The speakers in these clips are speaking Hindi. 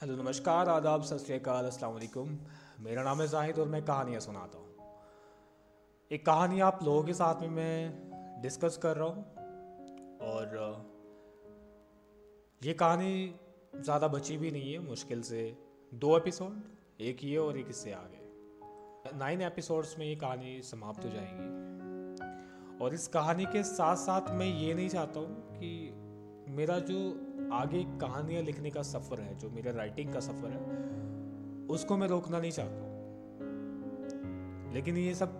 हेलो, नमस्कार, आदाब, सत श्रीकाल अस्सलाम वालेकुम। मेरा नाम है जाहिद और मैं कहानियाँ सुनाता हूँ। एक कहानी आप लोगों के साथ में मैं डिस्कस कर रहा हूँ और, ये कहानी ज़्यादा बची भी नहीं है, मुश्किल से दो एपिसोड एक ये और एक इससे आगे। नाइन एपिसोड्स में ये कहानी समाप्त हो जाएगी। और इस कहानी के साथ साथ मैं ये नहीं चाहता हूँ कि मेरा जो आगे कहानियाँ लिखने का सफ़र है, जो मेरा राइटिंग का सफ़र है, उसको मैं रोकना नहीं चाहता लेकिन ये सब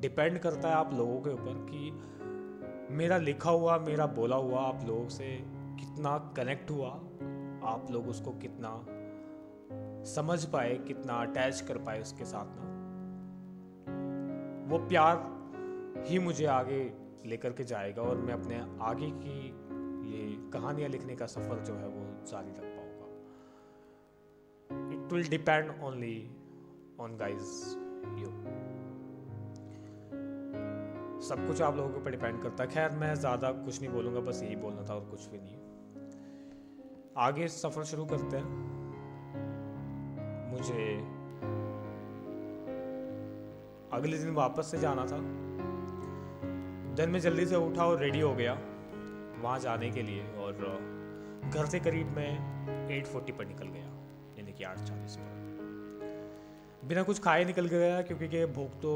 डिपेंड करता है आप लोगों के ऊपर कि मेरा लिखा हुआ, मेरा बोला हुआ आप लोगों से कितना कनेक्ट हुआ, आप लोग उसको कितना समझ पाए, कितना अटैच कर पाए उसके साथ ना। वो प्यार ही मुझे आगे लेकर के जाएगा और मैं अपने आगे की ये कहानियाँ लिखने का सफ़र जो है वो जारी रख पाऊँगा। It will depend only on guys you सब कुछ आप लोगों के ऊपर डिपेंड करता है। खैर, मैं ज़्यादा कुछ नहीं बोलूँगा, बस यही बोलना था और कुछ भी नहीं। आगे सफ़र शुरू करते हैं। मुझे अगले दिन वापस से जाना था। दिन में जल्दी से उठा और रेडी हो गया। वहाँ जाने के लिए और घर से करीब मैं 8:40 पर निकल गया, यानी कि आठ चालीस पर। बिना कुछ खाए निकल गया क्योंकि कि भूख तो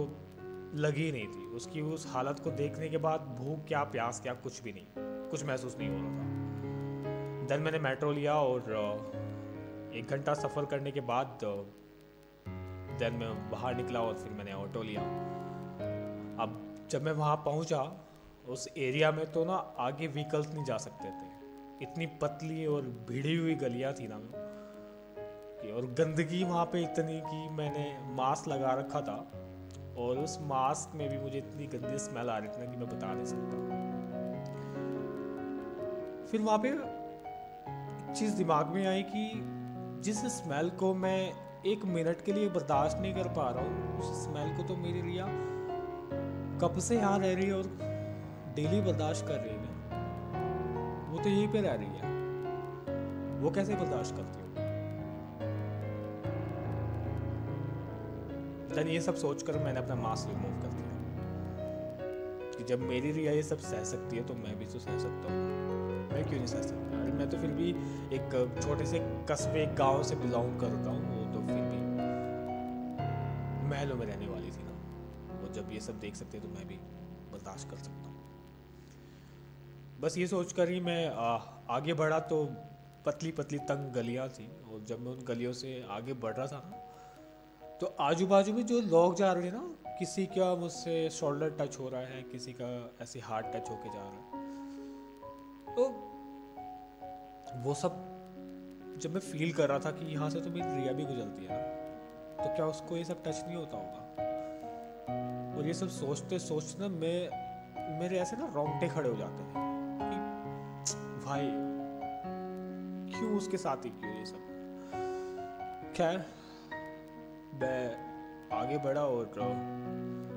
लगी नहीं थी। उसकी उस हालत को देखने के बाद भूख, क्या प्यास, क्या कुछ भी नहीं, कुछ महसूस नहीं हो रहा था। देन मैंने मेट्रो लिया और एक घंटा सफ़र करने के बाद देन मैं बाहर निकला और फिर मैंने ऑटो लिया। अब जब मैं वहाँ पहुँचा उस एरिया में तो ना आगे व्हीकल्स नहीं जा सकते थे। इतनी पतली और भिड़ी हुई गलियाँ थी ना। और गंदगी वहाँ पे इतनी कि मैंने मास्क लगा रखा था। और उस मास्क में भी मुझे इतनी गंदी स्मेल आ रही थी ना कि मैं बता नहीं सकता। फिर वहाँ पे चीज़ दिमाग में आई कि जिस स्मेल को मैं एक मिनट के लिए बर्दाश्त नहीं कर पा रहा हूँ, उस स्मेल को तो मेरे रिया कब से यहाँ रह रही है और डेली बर्दाश्त कर रही है। वो तो यहीं पे रह रही है। वो कैसे बर्दाश्त करती हो? देन ये सब सोचकर मैंने अपना मास्क रिमूव कर दिया। कि जब मेरी रिया ये सब सह सकती है तो मैं भी तो सह सकता हूँ। मैं क्यों नहीं सह सकता? अरे, मैं तो फिर भी एक छोटे से कस्बे गाँव से बिलोंग करता हूँ, वो तो फिर भी महलों में रहने वाली थी ना। वो जब ये सब देख सकते हैं तो मैं भी बर्दाश्त कर सकता हूँ। बस ये सोच कर ही मैं आ, आगे बढ़ा तो पतली पतली तंग गलियाँ थी और जब मैं उन गलियों से आगे बढ़ रहा था ना तो आजू बाजू में जो लोग जा रहे हैं ना किसी का मुझसे शोल्डर टच हो रहा है किसी का ऐसे हार्ट टच होके जा रहा है। तो वो सब जब मैं फील कर रहा था कि यहाँ से तो मेरी रिया भी गुजरती है ना तो क्या उसको ये सब टच नहीं होता होगा? और ये सब सोचते सोचते ना मैं मेरे ऐसे ना रोंगटे खड़े हो जाते हैं। भाई, क्यों उसके साथ ही क्यों ये सब? खैर, मैं आगे बढ़ा और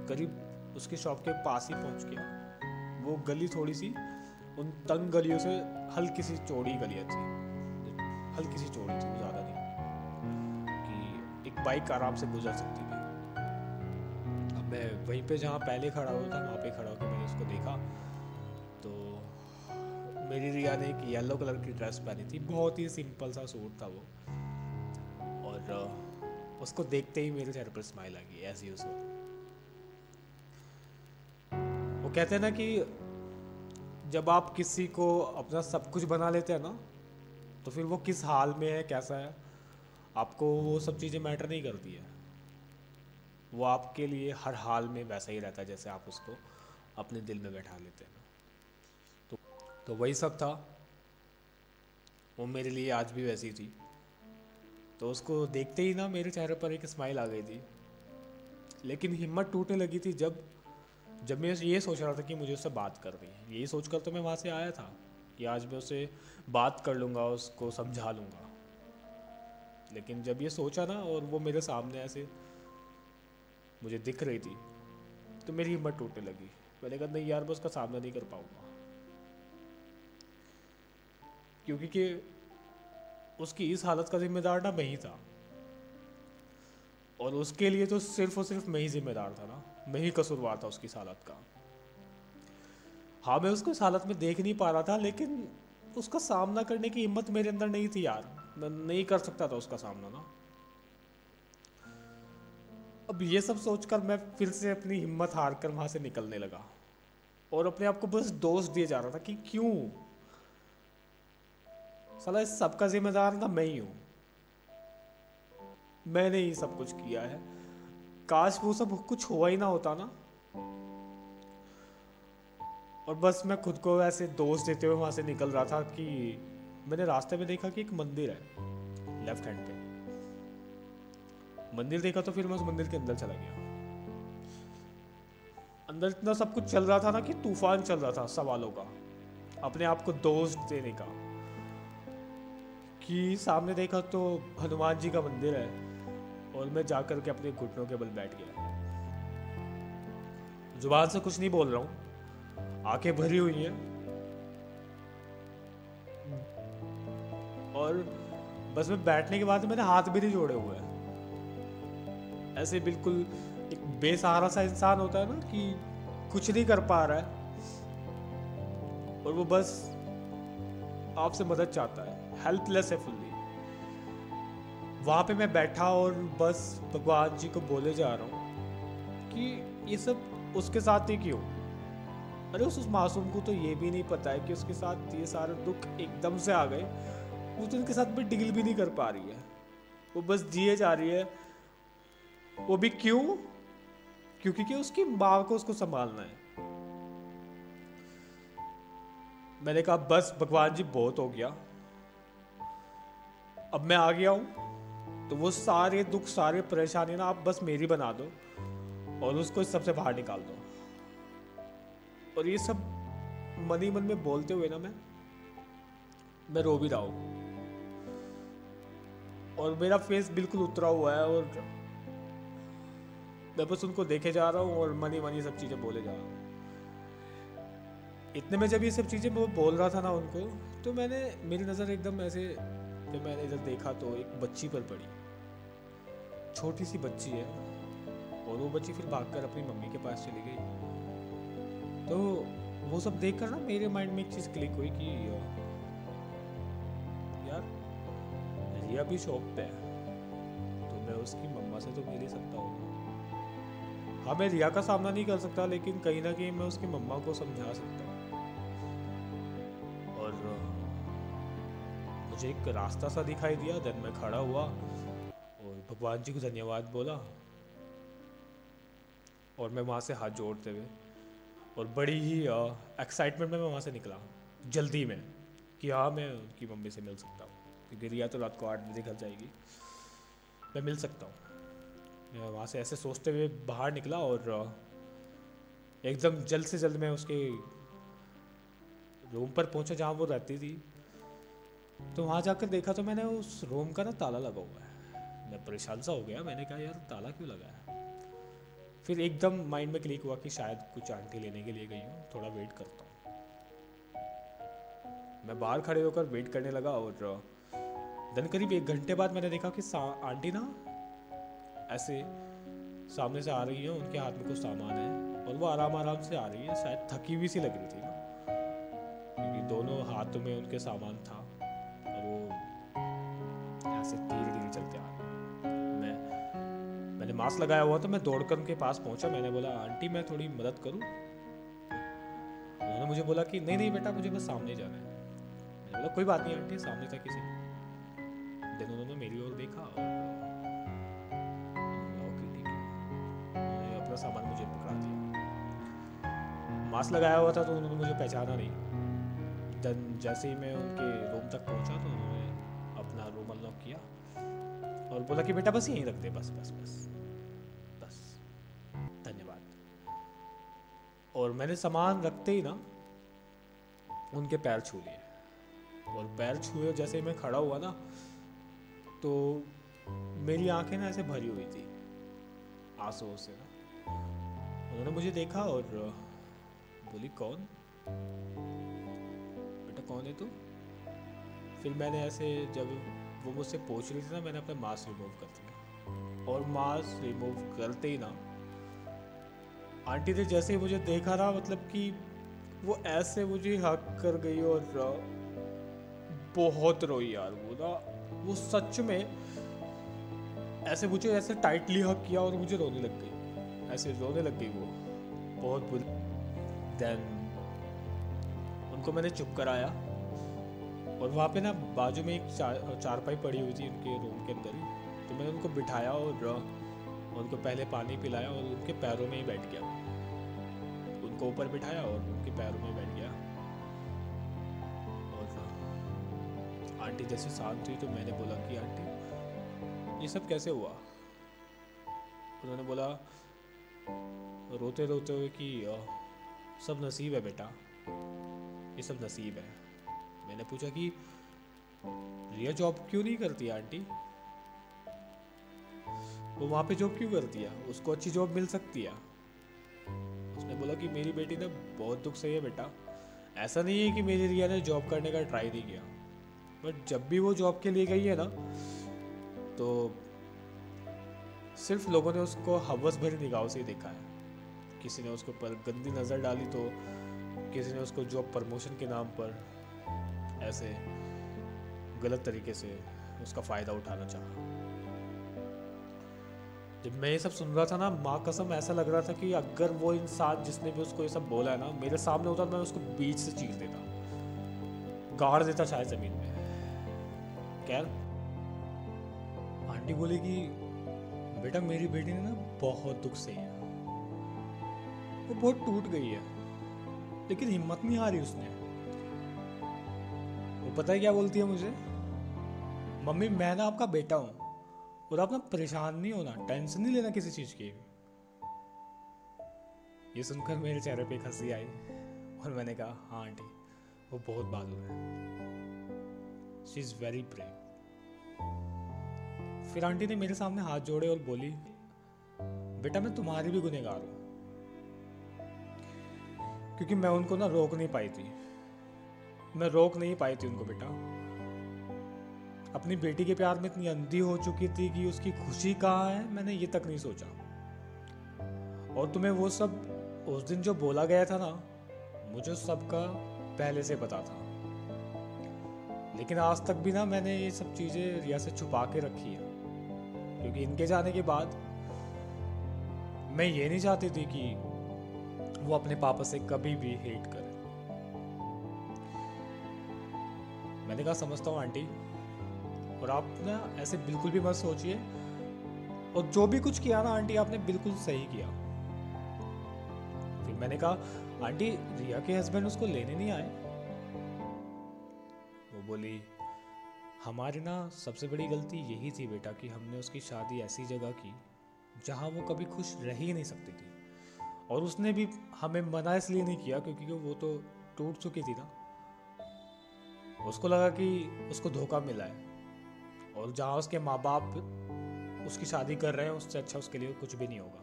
करीब उसकी शॉप के पास ही पहुँच गया। वो गली थोड़ी सी उन तंग गलियों से हल्की सी चौड़ी गलियाँ थी। हल्की सी चौड़ी थी ज़्यादा नहीं कि एक बाइक आराम से गुजर सकती थी। अब मैं वहीं पे जहाँ पहले खड़ा हुआ था, वहाँ पे खड़ा होकर मैंने उसको देखा। मेरी रिया ने एक येलो कलर की ड्रेस पहनी थी। बहुत ही सिंपल सा सूट था वो। और उसको देखते ही मेरे चेहरे पर स्माइल आ गई एज यूजल वो कहते हैं ना कि जब आप किसी को अपना सब कुछ बना लेते हैं ना तो फिर वो किस हाल में है, कैसा है, आपको वो सब चीज़ें मैटर नहीं करती है। वो आपके लिए हर हाल में वैसा ही रहता है, जैसे आप उसको अपने दिल में बैठा लेते हैं। तो वही सब था। वो मेरे लिए आज भी वैसी थी। तो उसको देखते ही ना मेरे चेहरे पर एक स्माइल आ गई थी। लेकिन हिम्मत टूटने लगी थी जब जब मैं ये सोच रहा था कि मुझे उससे बात करनी है। यही सोच कर तो मैं वहाँ से आया था कि आज मैं उससे बात कर लूँगा, उसको समझा लूँगा। लेकिन जब ये सोचा ना और वो मेरे सामने ऐसे मुझे दिख रही थी तो मेरी हिम्मत टूटने लगी। मैंने कहा, नहीं यार, मैं उसका सामना नहीं कर पाऊँगा। क्योंकि कि उसकी इस हालत का जिम्मेदार ना मैं ही था। और उसके लिए तो सिर्फ़ और सिर्फ़ मैं ही जिम्मेदार था ना। मैं ही कसूरवार था उसकी हालत का। हाँ मैं उसको इस हालत में देख नहीं पा रहा था, लेकिन उसका सामना करने की हिम्मत मेरे अंदर नहीं थी यार। मैं नहीं कर सकता था उसका सामना ना। अब ये सब सोचकर मैं फिर से अपनी हिम्मत हार कर वहाँ से निकलने लगा। और अपने आप को बस दोष दिए जा रहा था कि क्यों? साला इस सबका जिम्मेदार ना मैं ही हूँ। मैंने ही सब कुछ किया है। काश वो सब कुछ हुआ ही ना होता ना। और बस मैं खुद को ऐसे दोष देते हुए वहाँ से निकल रहा था कि मैंने रास्ते में देखा कि एक मंदिर है लेफ़्ट हैंड पे। मंदिर देखा तो फिर मैं उस मंदिर के अंदर चला गया। अंदर इतना सब कुछ चल रहा था ना कि तूफ़ान चल रहा था सवालों का, अपने आप को दोष देने का। कि सामने देखा तो हनुमान जी का मंदिर है और मैं जाकर के अपने घुटनों के बल बैठ गया। ज़ुबान से कुछ नहीं बोल रहा हूँ। आँखें भरी हुई हैं। और बस मैं बैठने के बाद मैंने हाथ भी नहीं जोड़े हुए हैं। ऐसे बिल्कुल एक बेसहारा सा इंसान होता है ना कि कुछ नहीं कर पा रहा है। और वो बस आपसे मदद चाहता है। हेल्पलेस है फुल्ली वहाँ पे मैं बैठा और बस भगवान जी को बोले जा रहा हूँ कि ये सब उसके साथ ही क्यों? अरे उस, उस मासूम को तो ये भी नहीं पता है कि उसके साथ ये सारे दुख एकदम से आ गए। वो तो उनके साथ भी डील भी नहीं कर पा रही है। वो बस जिए जा रही है। वो भी क्यों? क्योंकि कि उसकी माँ को उसको संभालना है। मैंने कहा बस भगवान जी बहुत हो गया। अब मैं आ गया हूँ तो वो सारे दुख, सारे परेशानी ना आप बस मेरी बना दो और उसको इस सबसे बाहर निकाल दो। और ये सब मन ही मन में बोलते हुए ना मैं मैं रो भी रहा हूँ। और मेरा फेस बिल्कुल उतरा हुआ है और मैं बस उनको देखे जा रहा हूँ और मनी मनी सब चीज़ें बोले जा रहा हूँ। इतने में जब ये सब चीज़ें मैं बोल रहा था ना उनको तो मैंने मेरी नज़र एकदम ऐसे जब मैंने इधर देखा तो एक बच्ची पर पड़ी। छोटी सी बच्ची है, और वो बच्ची फिर भागकर अपनी मम्मी के पास चली गई। तो वो सब देखकर ना मेरे माइंड में एक चीज़ क्लिक हुई कि यार रिया भी शॉप पे है तो मैं उसकी मम्मा से तो मिल ही सकता हूँ। हाँ मैं रिया का सामना नहीं कर सकता, लेकिन कहीं ना कहीं मैं उसकी मम्मा को समझा सकता मुझे एक रास्ता सा दिखाई दिया देन मैं खड़ा हुआ और भगवान जी को धन्यवाद बोला और मैं वहाँ से हाथ जोड़ते हुए और बड़ी ही एक्साइटमेंट में मैं वहाँ से निकला, जल्दी में कि हाँ मैं उनकी मम्मी से मिल सकता हूँ, क्योंकि रिया तो रात को आठ बजे घर जाएगी, मैं मिल सकता हूँ। मैं वहाँ से ऐसे सोचते हुए बाहर निकला और एकदम जल्द से जल्द मैं उसके रूम पर पहुँचा जहाँ वो रहती थी। तो वहाँ जाकर देखा तो मैंने उस रूम का ना ताला लगा हुआ है। मैं परेशान सा हो गया। मैंने कहा, यार, ताला क्यों लगा है? फिर एकदम माइंड में क्लिक हुआ कि शायद कुछ आंटी लेने के लिए गई हूँ। थोड़ा वेट करता हूँ। मैं बाहर खड़े होकर वेट करने लगा और, दिन करीब एक घंटे बाद मैंने देखा कि आंटी ना ऐसे सामने से आ रही है। उनके हाथ में कुछ सामान है और वो आराम आराम से आ रही है। शायद थकी हुई सी लग रही थी ना। क्योंकि दोनों हाथों में उनके सामान था। ऐसे धीरे धीरे चलते आ रहे मैं, मैंने मास्क लगाया हुआ तो मैं दौड़कर उनके पास पहुँचा। मैंने बोला, आंटी, मैं थोड़ी मदद करूँ? उन्होंने मुझे बोला कि, नहीं नहीं बेटा, मुझे बस सामने जाना है। मैंने बोला, कोई बात नहीं आंटी, सामने तक ही दिन उन्होंने मेरी ओर देखा और सारा सामान मुझे पकड़ा दिया। मास्क लगाया हुआ था तो उन्होंने मुझे पहचाना नहीं। जैसे ही मैं उनके रूम तक पहुँचा तो बोला कि बेटा बस यहीं रख दे, बस बस बस बस। धन्यवाद। और मैंने सामान रखते ही ना, उनके पैर छू लिए। और पैर छुए जैसे मैं खड़ा हुआ ना तो मेरी आँखें ना ऐसे भरी हुई थी, आंसुओं से ना। उन्होंने मुझे देखा और बोली, कौन? बेटा, कौन है तू? फिर मैंने ऐसे जब वो मुझसे पूछ रही थी ना, मैंने अपना मास्क रिमूव कर दिया। और मास्क रिमूव करते ही ना, आंटी ने जैसे ही मुझे देखा ना मतलब कि वो ऐसे मुझे हक कर गई और बहुत रोई यार वो ना। वो सच में ऐसे मुझे ऐसे टाइटली हक किया और मुझे रोने लग गई। ऐसे रोने लग गई वो। बहुत बुरी। देन उनको मैंने चुप कराया। और वहाँ पे ना बाजू में एक चार चारपाई पड़ी हुई थी उनके रूम के अंदर ही। तो मैंने उनको बिठाया और उनको पहले पानी पिलाया और उनके पैरों में ही बैठ गया। उनको ऊपर बिठाया और उनके पैरों में बैठ गया। और आंटी जैसे शांत हुई तो मैंने बोला कि, आंटी, ये सब कैसे हुआ? उन्होंने बोला रोते रोते हुए कि सब नसीब है बेटा। ये सब नसीब है। मैंने पूछा कि, रिया जॉब क्यों नहीं करती आंटी? वो वहाँ पे जॉब क्यों करती है? उसको अच्छी जॉब मिल सकती है। उसने बोला कि, मेरी बेटी ने बहुत दुख सही है बेटा। ऐसा नहीं है कि मेरी रिया ने जॉब करने का ट्राई नहीं किया। बट जब भी वो जॉब के लिए गई है ना तो सिर्फ़ लोगों ने उसको हवस भरी निगाहों से ही देखा है। किसी ने उसके ऊपर गंदी नज़र डाली तो किसी ने उसको जॉब प्रमोशन के नाम पर ऐसे गलत तरीके से उसका फ़ायदा उठाना चाहा। जब मैं ये सब सुन रहा था ना, माँ कसम ऐसा लग रहा था कि अगर वो इंसान जिसने भी उसको ये सब बोला है ना, मेरे सामने होता मैं उसको बीच से चीर देता। गाड़ देता शायद ज़मीन में। खैर। आंटी बोली कि, बेटा, मेरी बेटी ने ना बहुत दुख सही है। वो बहुत टूट गई है। लेकिन हिम्मत नहीं हारी उसने। पता है क्या बोलती है मुझे? मम्मी, मैं ना आपका बेटा हूँ और आप ना परेशान नहीं होना, टेंशन नहीं लेना किसी चीज़ की ये सुनकर मेरे चेहरे पे हँसी आई और मैंने कहा हाँ आंटी, वो बहुत बहादुर है। शी इज़ वेरी ब्रेव फिर आंटी ने मेरे सामने हाथ जोड़े और बोली, बेटा, मैं तुम्हारी भी गुनेगार हूँ। क्योंकि मैं उनको ना रोक नहीं पाई थी। मैं रोक नहीं पाई थी उनको बेटा। अपनी बेटी के प्यार में इतनी अंधी हो चुकी थी कि उसकी खुशी कहाँ है, मैंने ये तक नहीं सोचा। और तुम्हें वो सब उस दिन जो बोला गया था ना, मुझे सबका पहले से पता था। लेकिन आज तक भी ना मैंने ये सब चीज़ें रिया से छुपा के रखी है। क्योंकि इनके जाने के बाद मैं ये नहीं चाहती थी कि वो अपने पापा से कभी भी हेट करे। मैंने कहा, समझता हूँ, आंटी। और आप ना ऐसे बिल्कुल भी मत सोचिए। और जो भी कुछ किया ना, आंटी, आपने बिल्कुल सही किया। फिर मैंने कहा, आंटी, रिया के हस्बैंड उसको लेने नहीं आए? वो बोली, हमारी ना सबसे बड़ी गलती यही थी बेटा कि हमने उसकी शादी ऐसी जगह की, जहाँ वो कभी खुश रह ही नहीं सकती थी। और उसने भी हमें मना इसलिए नहीं किया क्योंकि वो तो टूट चुकी थी ना। उसको लगा कि उसको धोखा मिला है। और जहाँ उसके माँ बाप उसकी शादी कर रहे हैं, उससे अच्छा उसके लिए कुछ भी नहीं होगा।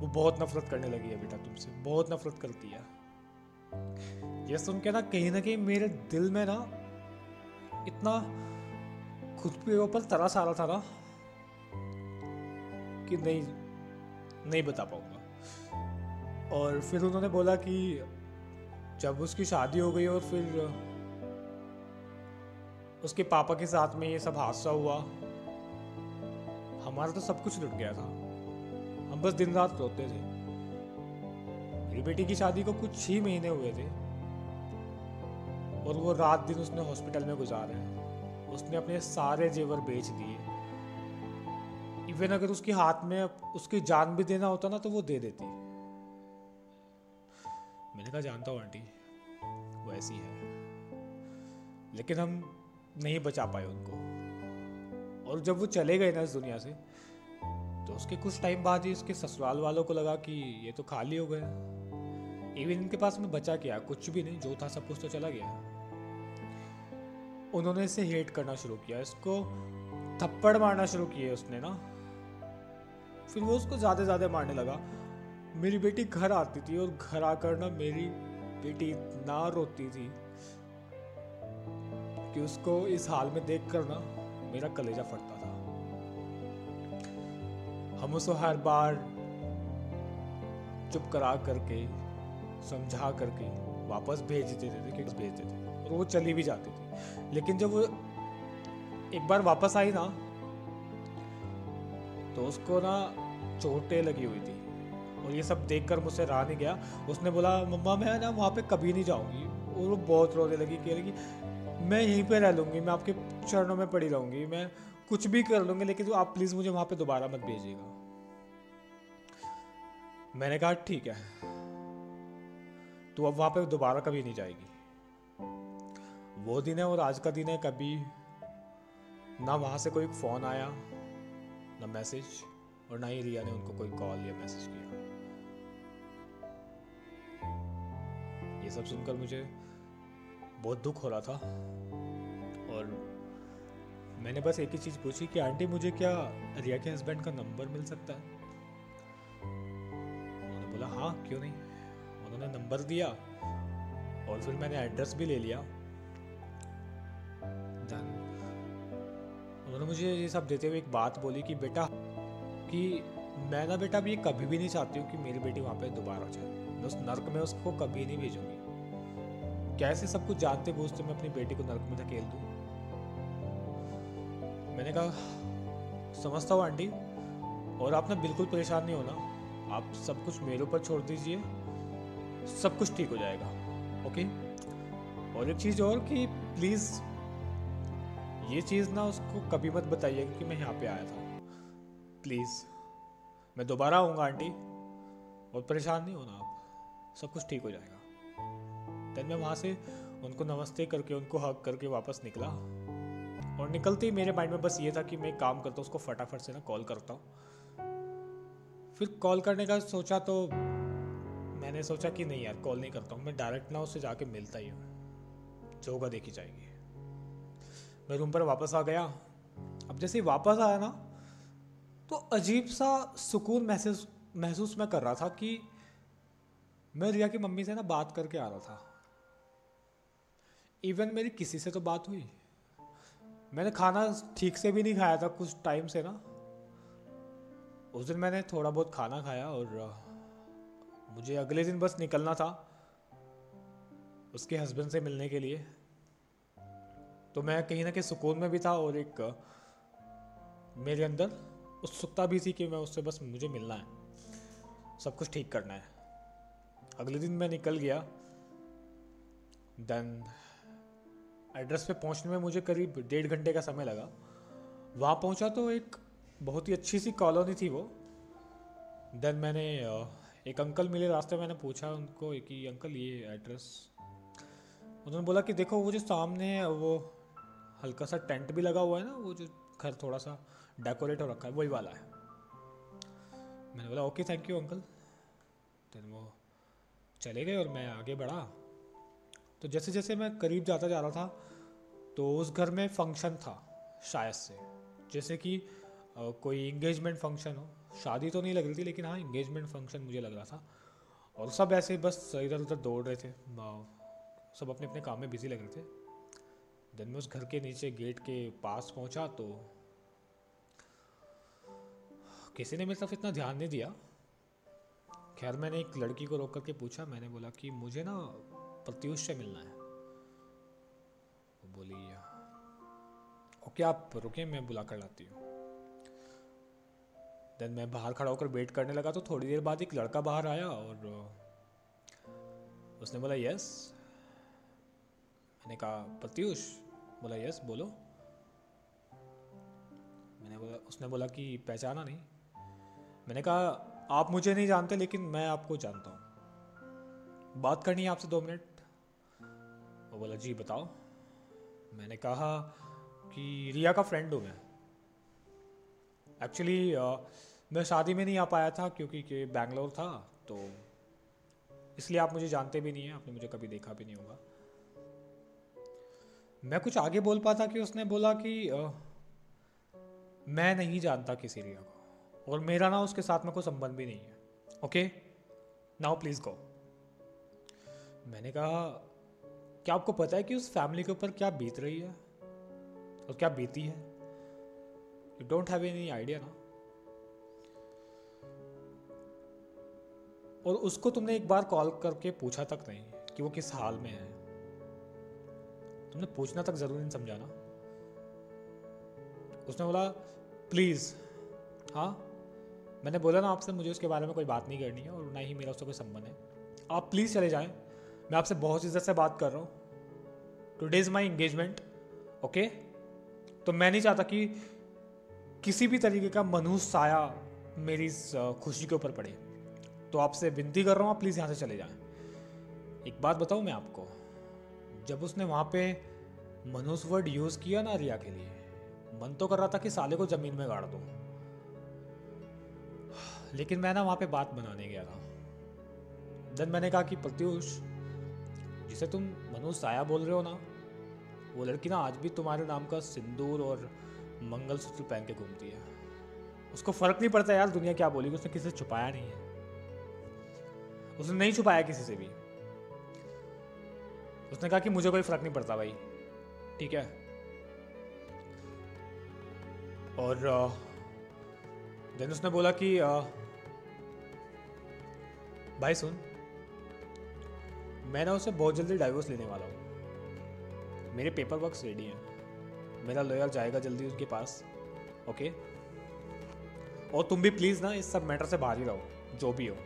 वो बहुत नफरत करने लगी है बेटा तुमसे, बहुत नफरत करती है। ये सुन के ना कहीं ना कहीं मेरे दिल में ना इतना खुद के ऊपर तरस आ रहा था ना कि नहीं नहीं बता पाऊँगा। और फिर उन्होंने बोला कि जब उसकी शादी हो गई और फिर उसके पापा के साथ में ये सब हादसा हुआ। हमारा तो सब कुछ लुट गया था। हम बस दिन रात रोते थे। मेरी बेटी की शादी को कुछ ही महीने हुए थे। और वो रात दिन उसने हॉस्पिटल में गुजारे उसने अपने सारे जेवर बेच दिए। इवन अगर उसके हाथ में उसकी जान भी देना होता ना तो वो दे देती। मैंने कहा, जानता हूँ आंटी, वो ऐसी है। लेकिन हम नहीं बचा पाए उनको। और जब वो चले गए ना इस दुनिया से तो उसके कुछ टाइम बाद ही उसके ससुराल वालों को लगा कि ये तो खाली हो गया इवन इनके पास में बचा क्या? कुछ भी नहीं, जो था सब कुछ तो चला गया। उन्होंने इसे हेट करना शुरू किया। इसको थप्पड़ मारना शुरू किए उसने ना। फिर वो उसको ज़्यादा ज़्यादा मारने लगा। मेरी बेटी घर आती थी और घर आकर ना मेरी बेटी इतना रोती थी। कि उसको इस हाल में देख कर ना मेरा कलेजा फटता था। हम उसको हर बार चुप करा करके, समझा करके वापस भेज देते थे कि भेज देते थे। और वो चली भी जाती थी। लेकिन जब वो एक बार वापस आई ना तो उसको ना चोटें लगी हुई थी। और ये सब देखकर मुझसे रहा नहीं गया। उसने बोला, मम्मा, मैं ना वहाँ पे कभी नहीं जाऊँगी। और वो बहुत रोने लगी, कह लगी मैं यहीं पे रह लूँगी, मैं आपके चरणों में पड़ी रहूँगी, मैं कुछ भी कर लूँगी, लेकिन तो आप प्लीज़ मुझे वहाँ पे दोबारा मत भेजिएगा। मैंने कहा, ठीक है। तू अब वहाँ पे दोबारा कभी नहीं जाएगी। वो दिन है और आज का दिन है, कभी ना वहाँ से कोई फ़ोन आया, ना मैसेज और ना ही रिया ने उनको कोई कॉल या मैसेज किया। ये सब सुनकर मुझे बहुत दुख हो रहा था। और मैंने बस एक ही चीज़ पूछी कि, आंटी, मुझे क्या रिया के हस्बैंड का नंबर मिल सकता है? उन्होंने बोला हाँ क्यों नहीं? उन्होंने नंबर दिया और फिर मैंने एड्रेस भी ले लिया। उन्होंने मुझे ये सब देते हुए एक बात बोली कि, बेटा, कि मैं ना बेटा भी कभी भी नहीं चाहती हूँ कि मेरी बेटी वहाँ पे दोबारा जाए। मैं उस नर्क में उसको कभी नहीं भेजूँगी। कैसे सब कुछ जानते बूझते मैं अपनी बेटी को नरक में धकेल दूँ? मैंने कहा, समझता हूँ आंटी, और आप ना बिल्कुल परेशान नहीं होना। आप सब कुछ मेरे ऊपर छोड़ दीजिए, सब कुछ ठीक हो जाएगा, ओके? और एक चीज़ और कि प्लीज़, ये चीज़ ना उसको कभी मत बताइए कि मैं यहाँ पे आया था। प्लीज़, मैं दोबारा आऊँगा आंटी, और परेशान नहीं होना आप, सब कुछ ठीक हो जाएगा। देन मैं वहाँ से उनको नमस्ते करके, उनको हक करके वापस निकला। और निकलते ही मेरे माइंड में बस ये था कि मैं काम करता हूँ, उसको फटाफट से ना कॉल करता हूँ। फिर कॉल करने का सोचा तो मैंने सोचा कि नहीं यार कॉल नहीं करता हूँ। मैं डायरेक्ट ना उससे जाके मिलता ही हूँ। जो होगा देखी जाएगी। मैं रूम पर वापस आ गया। अब जैसे वापस आया ना तो अजीब सा सुकून महसूस महसूस मैं कर रहा था कि मैं रिया की मम्मी से ना बात करके आ रहा था। इवन मेरी किसी से तो बात हुई। मैंने खाना ठीक से भी नहीं खाया था कुछ टाइम से ना। उस दिन मैंने थोड़ा बहुत खाना खाया और मुझे अगले दिन बस निकलना था उसके हस्बैंड से मिलने के लिए। तो मैं कहीं ना कहीं सुकून में भी था और एक मेरे अंदर उत्सुकता भी थी कि मैं उससे बस मुझे मिलना है। सब कुछ ठीक करना है। अगले दिन मैं निकल गया। देन एड्रेस पे पहुँचने में मुझे करीब डेढ़ घंटे का समय लगा। वहाँ पहुँचा तो एक बहुत ही अच्छी सी कॉलोनी थी वो। देन मैंने एक अंकल मिले रास्ते मैंने पूछा उनको कि, अंकल, ये एड्रेस उन्होंने बोला कि, देखो, वो जो सामने है, वो हल्का सा टेंट भी लगा हुआ है ना, वो जो घर थोड़ा सा डेकोरेट हो रखा है, वही वाला है। मैंने बोला, okay, thank you, uncle. Then वो चले गए और मैं आगे बढ़ा। तो जैसे जैसे मैं करीब जाता जा रहा था तो उस घर में फ़ंक्शन था, शायद से। जैसे कि कोई इंगेजमेंट फ़ंक्शन हो। शादी तो नहीं लग रही थी, लेकिन हाँ इंगेजमेंट फ़ंक्शन मुझे लग रहा था। और सब ऐसे बस इधर उधर दौड़ रहे थे। सब अपने अपने काम में बिज़ी लग रहे थे। देन मैं उस घर के नीचे गेट के पास पहुँचा तो किसी ने मेरी तरफ़ इतना ध्यान नहीं दिया। खैर, मैंने एक लड़की को रोक करके पूछा। मैंने बोला कि मुझे ना प्रत्युष से मिलना है। वो बोली ओके आप रुके, मैं बुला कर लाती हूँ। देन मैं बाहर खड़ा होकर वेट करने लगा तो थोड़ी देर बाद एक लड़का बाहर आया और, उसने बोला यस मैंने कहा, प्रत्युष? बोला यस बोलो. मैंने बोला, उसने बोला कि, पहचाना नहीं। मैंने कहा, आप मुझे नहीं जानते, लेकिन मैं आपको जानता हूँ। बात करनी है आपसे दो मिनट। बोला जी बताओ। मैंने कहा कि रिया का फ्रेंड हूँ मैं। एक्चुअली मैं शादी में नहीं आ पाया था क्योंकि कि बैंगलोर था तो इसलिए आप मुझे जानते भी नहीं हैं आपने मुझे कभी देखा भी नहीं होगा। मैं कुछ आगे बोल पाता कि उसने बोला कि आ, मैं नहीं जानता किसी रिया को और मेरा ना उसके साथ में कोई संबंध भी नहीं है। ओके? नाउ प्लीज़ गो मैंने कहा क्या आपको पता है कि उस फैमिली के ऊपर क्या बीत रही है? और क्या बीती है? You don't have any idea ना? और उसको तुमने एक बार कॉल करके पूछा तक नहीं कि वो किस हाल में है। तुमने पूछना तक ज़रूर नहीं समझा ना? उसने बोला प्लीज़ हाँ? मैंने बोला ना आपसे, मुझे उसके बारे में कोई बात नहीं करनी है और ना ही मेरा उससे कोई संबंध है। आप प्लीज़ चले जाएँ। मैं आपसे बहुत इज़्ज़त से बात कर रहा हूँ। Today is my engagement okay तो मैं नहीं चाहता कि किसी भी तरीके का मनुष्य साया मेरी खुशी के ऊपर पड़े। तो आपसे विनती कर रहा हूँ, आप प्लीज़ यहाँ से चले जाएँ। एक बात बताऊँ मैं आपको, जब उसने वहाँ पे मनुष्य वर्ड यूज़ किया ना रिया के लिए, मन तो कर रहा था कि साले को ज़मीन में गाड़ दूँ। लेकिन मैं ना वहाँ पे बात बनाने गया था। देन मैंने कहा कि, प्रत्युष, जिसे तुम मनुष्य साया बोल रहे हो ना वो लड़की ना आज भी तुम्हारे नाम का सिंदूर और मंगलसूत्र पहन के घूमती है। उसको फ़र्क नहीं पड़ता यार, दुनिया क्या बोली उसने किसी से छुपाया नहीं है। उसने नहीं छुपाया किसी से भी। उसने कहा कि मुझे कोई फ़र्क नहीं पड़ता भाई, ठीक है? और देन उसने बोला कि भाई सुन, मैं ना उसे बहुत जल्दी डाइवोर्स लेने वाला हूँ। मेरे पेपर वर्क रेडी हैं। मेरा लॉयर जाएगा जल्दी उसके पास ओके और तुम भी प्लीज़ ना इस सब मैटर से बाहर ही रहो, जो भी हो।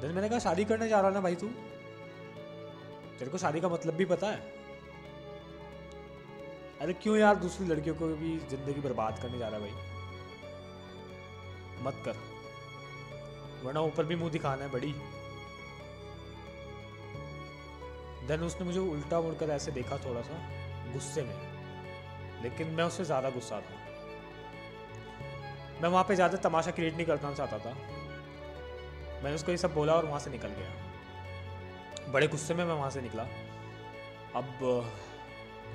देन मैंने कहा, शादी करने जा रहा ना भाई तू? तेरे को शादी का मतलब भी पता है? अरे क्यों यार दूसरी लड़कियों को भी ज़िंदगी बर्बाद करने जा रहा है भाई? मत कर। वरना ऊपर भी मुँह दिखाना है बड़ी। देन उसने मुझे उल्टा मुड़कर ऐसे देखा थोड़ा सा गुस्से में। लेकिन मैं उससे ज़्यादा गुस्सा था। मैं वहाँ पे ज़्यादा तमाशा क्रिएट नहीं करना चाहता था। मैंने उसको ये सब बोला और वहाँ से निकल गया। बड़े गुस्से में मैं वहाँ से निकला। अब,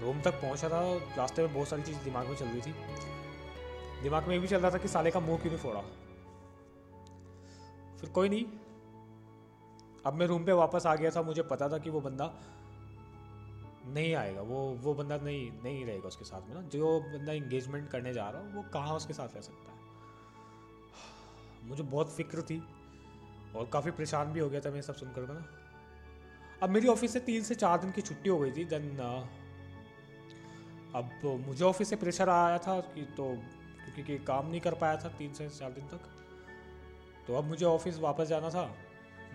रूम तक पहुँचा था, रास्ते में बहुत सारी चीज़ दिमाग में चल रही थी। दिमाग में ये भी चल रहा था कि साले का मुँह क्यों नहीं फोड़ा? फिर कोई नहीं अब मैं रूम पे वापस आ गया था, मुझे पता था कि वो बंदा नहीं आएगा, वो वो बंदा नहीं नहीं रहेगा उसके साथ में ना। जो बंदा इंगेजमेंट करने जा रहा हो, वो कहाँ उसके साथ रह सकता है? मुझे बहुत फ़िक्र थी और काफ़ी परेशान भी हो गया था मैं सब सुनकर ना। अब मेरी ऑफ़िस से तीन से चार दिन की छुट्टी हो गई थी देन अब मुझे ऑफ़िस से प्रेशर आया था कि तो क्योंकि काम नहीं कर पाया था तीन से चार दिन तक। तो अब मुझे ऑफ़िस वापस जाना था।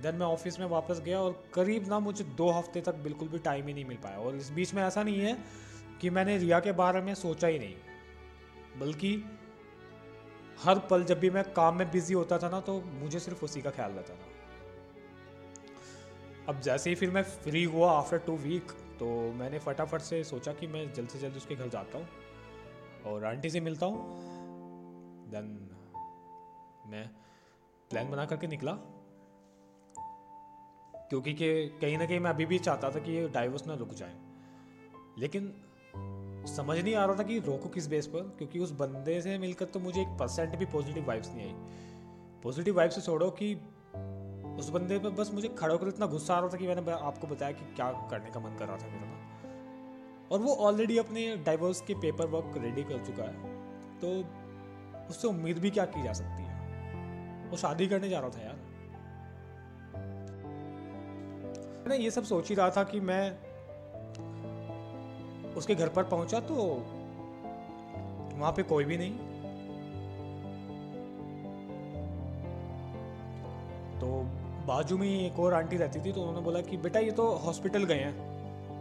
देन मैं ऑफ़िस में वापस गया और करीब ना मुझे दो हफ़्ते तक बिल्कुल भी टाइम ही नहीं मिल पाया। और इस बीच में ऐसा नहीं है कि मैंने रिया के बारे में सोचा ही नहीं, बल्कि हर पल जब भी मैं काम में बिज़ी होता था ना तो मुझे सिर्फ़ उसी का ख्याल रहता था। अब जैसे ही फिर मैं फ्री हुआ आफ्टर टू वीक तो मैंने फटाफट से सोचा कि मैं जल्द से जल्द उसके घर जाता हूँ और आंटी से मिलता हूँ। देन मैं प्लान बना करके निकला। क्योंकि कि कहीं ना कहीं मैं अभी भी चाहता था कि ये डाइवोर्स ना रुक जाए। लेकिन समझ नहीं आ रहा था कि रोको किस बेस पर, क्योंकि उस बंदे से मिलकर तो मुझे एक परसेंट भी पॉजिटिव वाइब्स नहीं आई। पॉजिटिव वाइब्स से छोड़ो कि उस बंदे पर बस मुझे खड़ा होकर इतना गुस्सा आ रहा था कि मैंने आपको बताया कि क्या करने का मन कर रहा था मेरा ना और वो ऑलरेडी अपने डाइवोर्स के पेपर वर्क रेडी कर चुका है तो उससे उम्मीद भी क्या की जा सकती है? वो शादी करने जा रहा था यार। मैं ये सब सोच ही रहा था कि मैं उसके घर पर पहुँचा तो वहाँ पे कोई भी नहीं। तो बाजू में एक और आंटी रहती थी तो उन्होंने बोला कि, बेटा, ये तो हॉस्पिटल गए हैं।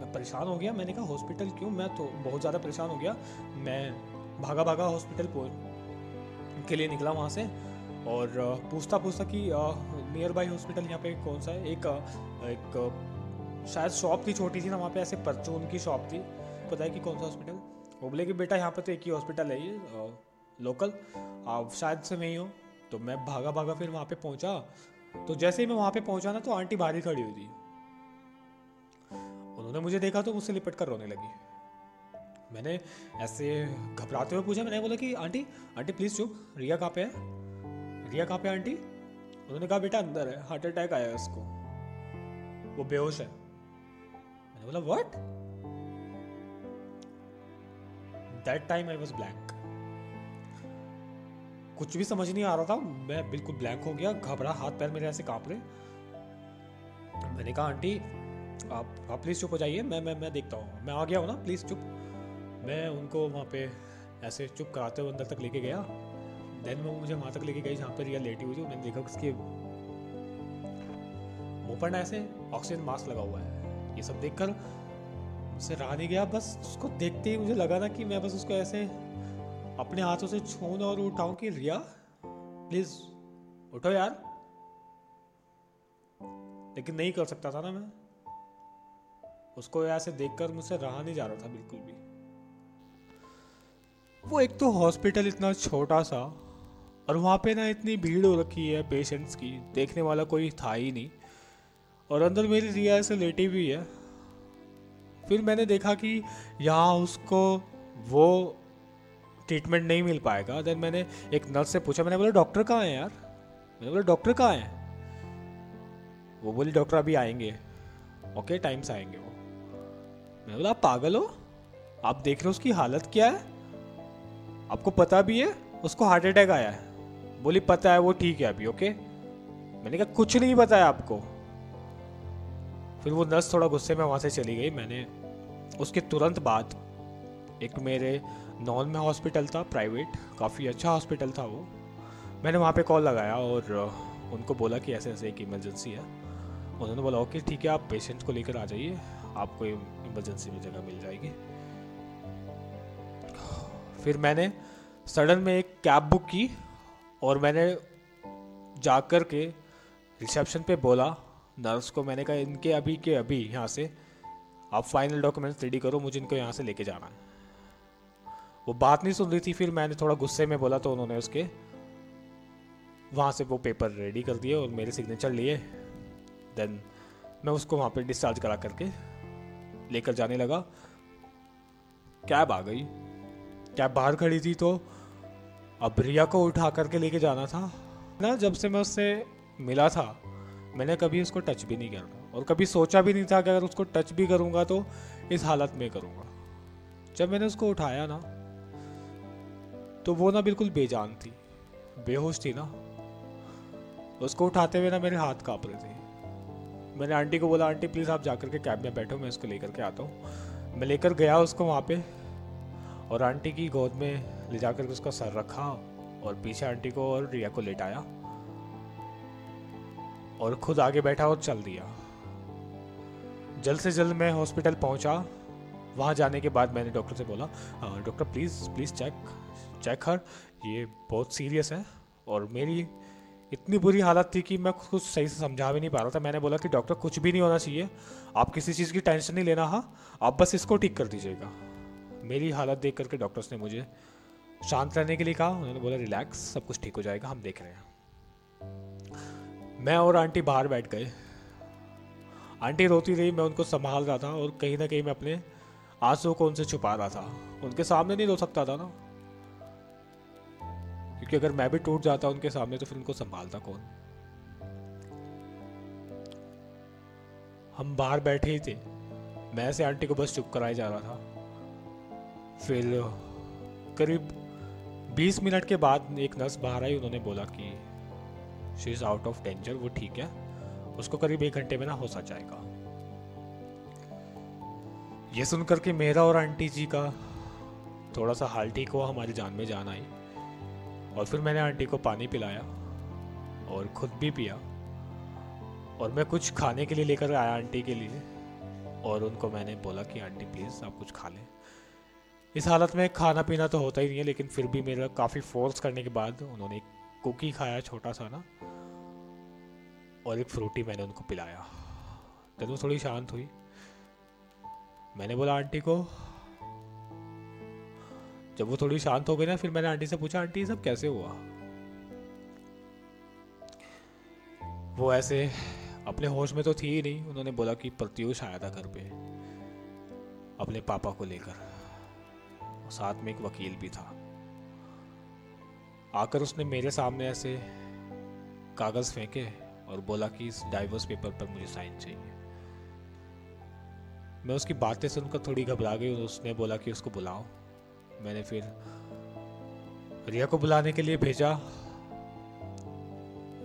मैं परेशान हो गया। मैंने कहा, हॉस्पिटल क्यों? मैं तो बहुत ज़्यादा परेशान हो गया। मैं भागा भागा हॉस्पिटल के लिए निकला वहाँ से और पूछता पूछता कि नियर बाई हॉस्पिटल यहाँ पे कौन सा है? एक एक शायद शॉप थी, छोटी सी ना, वहाँ पे ऐसे परचून की शॉप थी। पता है कि कौन सा हॉस्पिटल वो बोले कि, बेटा, यहाँ पे तो एक ही हॉस्पिटल है ये लोकल आप शायद से नहीं हो. तो मैं भागा भागा फिर वहाँ पे पहुँचा। तो जैसे ही मैं वहाँ पे पहुँचा ना तो आंटी बाहर ही खड़ी हुई थी। उन्होंने मुझे देखा तो मुझसे लिपट कर रोने लगी। मैंने ऐसे घबराते हुए पूछा, मैंने बोला कि, आंटी आंटी प्लीज़ चुप। रिया कहाँ पे है? रिया कहाँ पे आंटी? उन्होंने कहा, बेटा, अंदर है। हार्ट अटैक आया उसको. वो बेहोश है। मैंने बोला what that time I was blank कुछ भी समझ नहीं आ रहा था। मैं बिल्कुल ब्लैंक हो गया, घबरा, हाथ पैर मेरे ऐसे काँप रहे। मैंने कहा, आंटी, आप आप प्लीज़ चुप हो जाइए। मैं मैं मैं देखता हूँ। मैं आ गया हूँ ना प्लीज़ चुप। मैं उनको वहाँ पे ऐसे चुप कराते हुए अंदर तक लेके गया। देन वो मुझे वहाँ तक लेके गई जहाँ पे रिया लेटी हुई थी। मैंने देखा उसके मुँह पर ऐसे ऑक्सीजन मास्क लगा हुआ है। ये सब देख कर मुझसे रहा नहीं गया। बस उसको देखते ही मुझे लगा ना कि मैं बस उसको ऐसे अपने हाथों से छून और उठाऊं कि, रिया प्लीज़ उठो यार। लेकिन नहीं कर सकता था ना मैं। उसको ऐसे देखकर मुझसे रहा नहीं जा रहा था बिल्कुल भी। वो एक तो हॉस्पिटल इतना छोटा सा और वहाँ पे ना इतनी भीड़ हो रखी है पेशेंट्स की। देखने वाला कोई था ही नहीं। और अंदर मेरी रिया ऐसे लेटी हुई है। फिर मैंने देखा कि यहाँ उसको वो ट्रीटमेंट नहीं मिल पाएगा। देन मैंने एक नर्स से पूछा, मैंने बोला डॉक्टर कहाँ है यार? मैंने बोला डॉक्टर कहाँ है? वो बोली डॉक्टर अभी आएँगे। ओके टाइम से आएँगे वो। मैंने बोला, आप पागल हो? आप देख रहे हो उसकी हालत क्या है? आपको पता भी है, उसको हार्ट अटैक आया है। बोली, पता है, वो ठीक है अभी ओके मैंने कहा, कुछ नहीं है आपको। फिर वो नर्स थोड़ा गुस्से में वहाँ से चली गई मैंने। उसके तुरंत बाद एक मेरे नॉन में हॉस्पिटल था, प्राइवेट, काफ़ी अच्छा हॉस्पिटल था वो। मैंने वहाँ पे कॉल लगाया और उनको बोला कि ऐसे ऐसे एक इमरजेंसी है। उन्होंने बोला, ओके, ठीक है, आप पेशेंट को लेकर आ जाइए, आपको इमरजेंसी में जगह मिल जाएगी। फिर मैंने सडन में एक कैब बुक की और मैंने जा कर के रिसेप्शन पे बोला नर्स को मैंने कहा, इनके अभी के अभी यहाँ से, आप फाइनल डॉक्यूमेंट्स रेडी करो, मुझे इनको यहाँ से लेके जाना है। वो बात नहीं सुन रही थी, फिर मैंने थोड़ा गुस्से में बोला तो उन्होंने उसके, वहाँ से वो पेपर रेडी कर दिए और मेरे सिग्नेचर लिए। देन मैं उसको वहाँ पे डिस्चार्ज करा करके लेकर जाने लगा। कैब आ गई। कैब बाहर खड़ी थी तो अब रिया को उठा करके लेके जाना था। ना, जब से मैं उससे मिला था मैंने कभी उसको टच भी नहीं किया और कभी सोचा भी नहीं था कि अगर उसको टच भी करूँगा तो इस हालत में करूँगा। जब मैंने उसको उठाया ना तो वो ना बिल्कुल बेजान थी। बेहोश थी ना। उसको उठाते हुए ना मेरे हाथ काँप रहे थे। मैंने आंटी को बोला, आंटी प्लीज़ आप जाकर के कैब में बैठो, मैं उसको लेकर के आता हूँ। मैं लेकर गया उसको वहाँ पे, और आंटी की गोद में ले जाकर के उसका सर रखा, और पीछे आंटी को और रिया को लेटाया। और खुद आगे बैठा और चल दिया। जल्द से जल्द मैं हॉस्पिटल पहुँचा। वहाँ जाने के बाद मैंने डॉक्टर से बोला doctor, please please check check her. ये बहुत सीरियस है और मेरी इतनी बुरी हालत थी कि मैं कुछ सही से समझा भी नहीं पा रहा था। मैंने बोला कि डॉक्टर, कुछ भी नहीं होना चाहिए। आप किसी चीज़ की टेंशन नहीं लेना हाँ। आप बस इसको ठीक कर दीजिएगा। मेरी हालत देख करके डॉक्टर्स ने मुझे शांत रहने के लिए कहा। उन्होंने बोला, रिलैक्स, सब कुछ ठीक हो जाएगा, हम देख रहे हैं। मैं और आंटी बाहर बैठ गए। आंटी रोती रही, मैं उनको संभाल रहा था और कहीं ना कहीं मैं अपने आँसू को उनसे छुपा रहा था। उनके सामने नहीं रो सकता था ना। क्योंकि अगर मैं भी टूट जाता उनके सामने तो फिर उनको संभालता कौन? हम बाहर बैठे ही थे। मैं से आंटी को बस चुप कराया जा रहा था। फिर करीब 20 मिनट के बाद एक नर्स बाहर आई, उन्होंने बोला कि she is out of danger वो ठीक है। उसको करीब एक घंटे में ना हो सा जाएगा। ये सुनकर के मेरा और आंटी जी का थोड़ा सा हाल ठीक हुआ, हमारी जान में जान आई। और फिर मैंने आंटी को पानी पिलाया और खुद भी पिया। और मैं कुछ खाने के लिए लेकर आया आंटी के लिए। और उनको मैंने बोला कि, आंटी प्लीज़ आप कुछ खा लें। इस हालत में खाना पीना तो होता ही नहीं है, लेकिन फिर भी मेरा काफ़ी फोर्स करने के बाद उन्होंने एक कुकी खाया छोटा सा ना, और एक फ्रूटी मैंने उनको पिलाया। वो थोड़ी शांत हुई। मैंने बोला, आंटी को? जब वो थोड़ी शांत हो गई ना, फिर मैंने आंटी से पूछा, आंटी सब कैसे हुआ? वो ऐसे अपने होश में तो थी ही नहीं। उन्होंने बोला कि प्रत्युष आया था घर पे, अपने पापा को लेकर। साथ में एक वकील भी था। आकर उसने मेरे सामने ऐसे कागज़ फेंके और बोला कि इस डाइवर्स पेपर पर मुझे साइन चाहिए। मैं उसकी बातें सुनकर थोड़ी घबरा गई उसने बोला कि उसको बुलाओ। मैंने फिर रिया को बुलाने के लिए भेजा।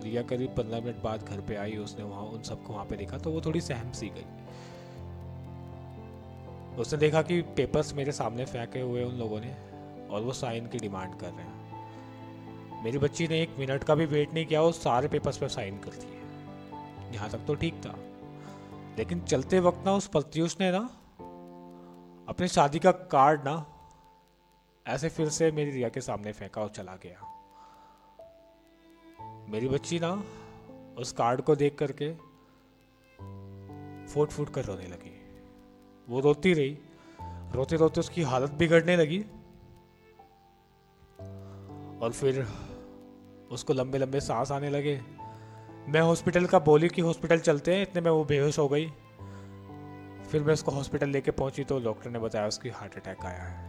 रिया करीब पंद्रह मिनट बाद घर पे आई, उसने वहाँ, उन सबको वहाँ पे देखा तो वो थोड़ी सहम सी गई। उसने देखा कि पेपर्स मेरे सामने फेंके हुए उन लोगों ने और वो साइन की डिमांड कर रहे हैं। मेरी बच्ची ने एक मिनट का भी वेट नहीं किया, वो सारे पेपर्स पे साइन कर दिए यहाँ तक तो ठीक था। लेकिन चलते वक्त ना उस प्रत्युष ने ना, अपनी शादी का कार्ड ना, ऐसे फिर से मेरी रिया के सामने फेंका और चला गया। मेरी बच्ची ना, उस कार्ड को देख करके फूट फूट कर रोने लगी। वो रोती रही रोते रोते उसकी हालत बिगड़ने लगी। और फिर उसको लंबे लंबे सांस आने लगे। मैं हॉस्पिटल का बोली कि हॉस्पिटल चलते हैं, इतने में वो बेहोश हो गई। फिर मैं उसको हॉस्पिटल लेके पहुँची तो डॉक्टर ने बताया उसकी हार्ट अटैक आया है।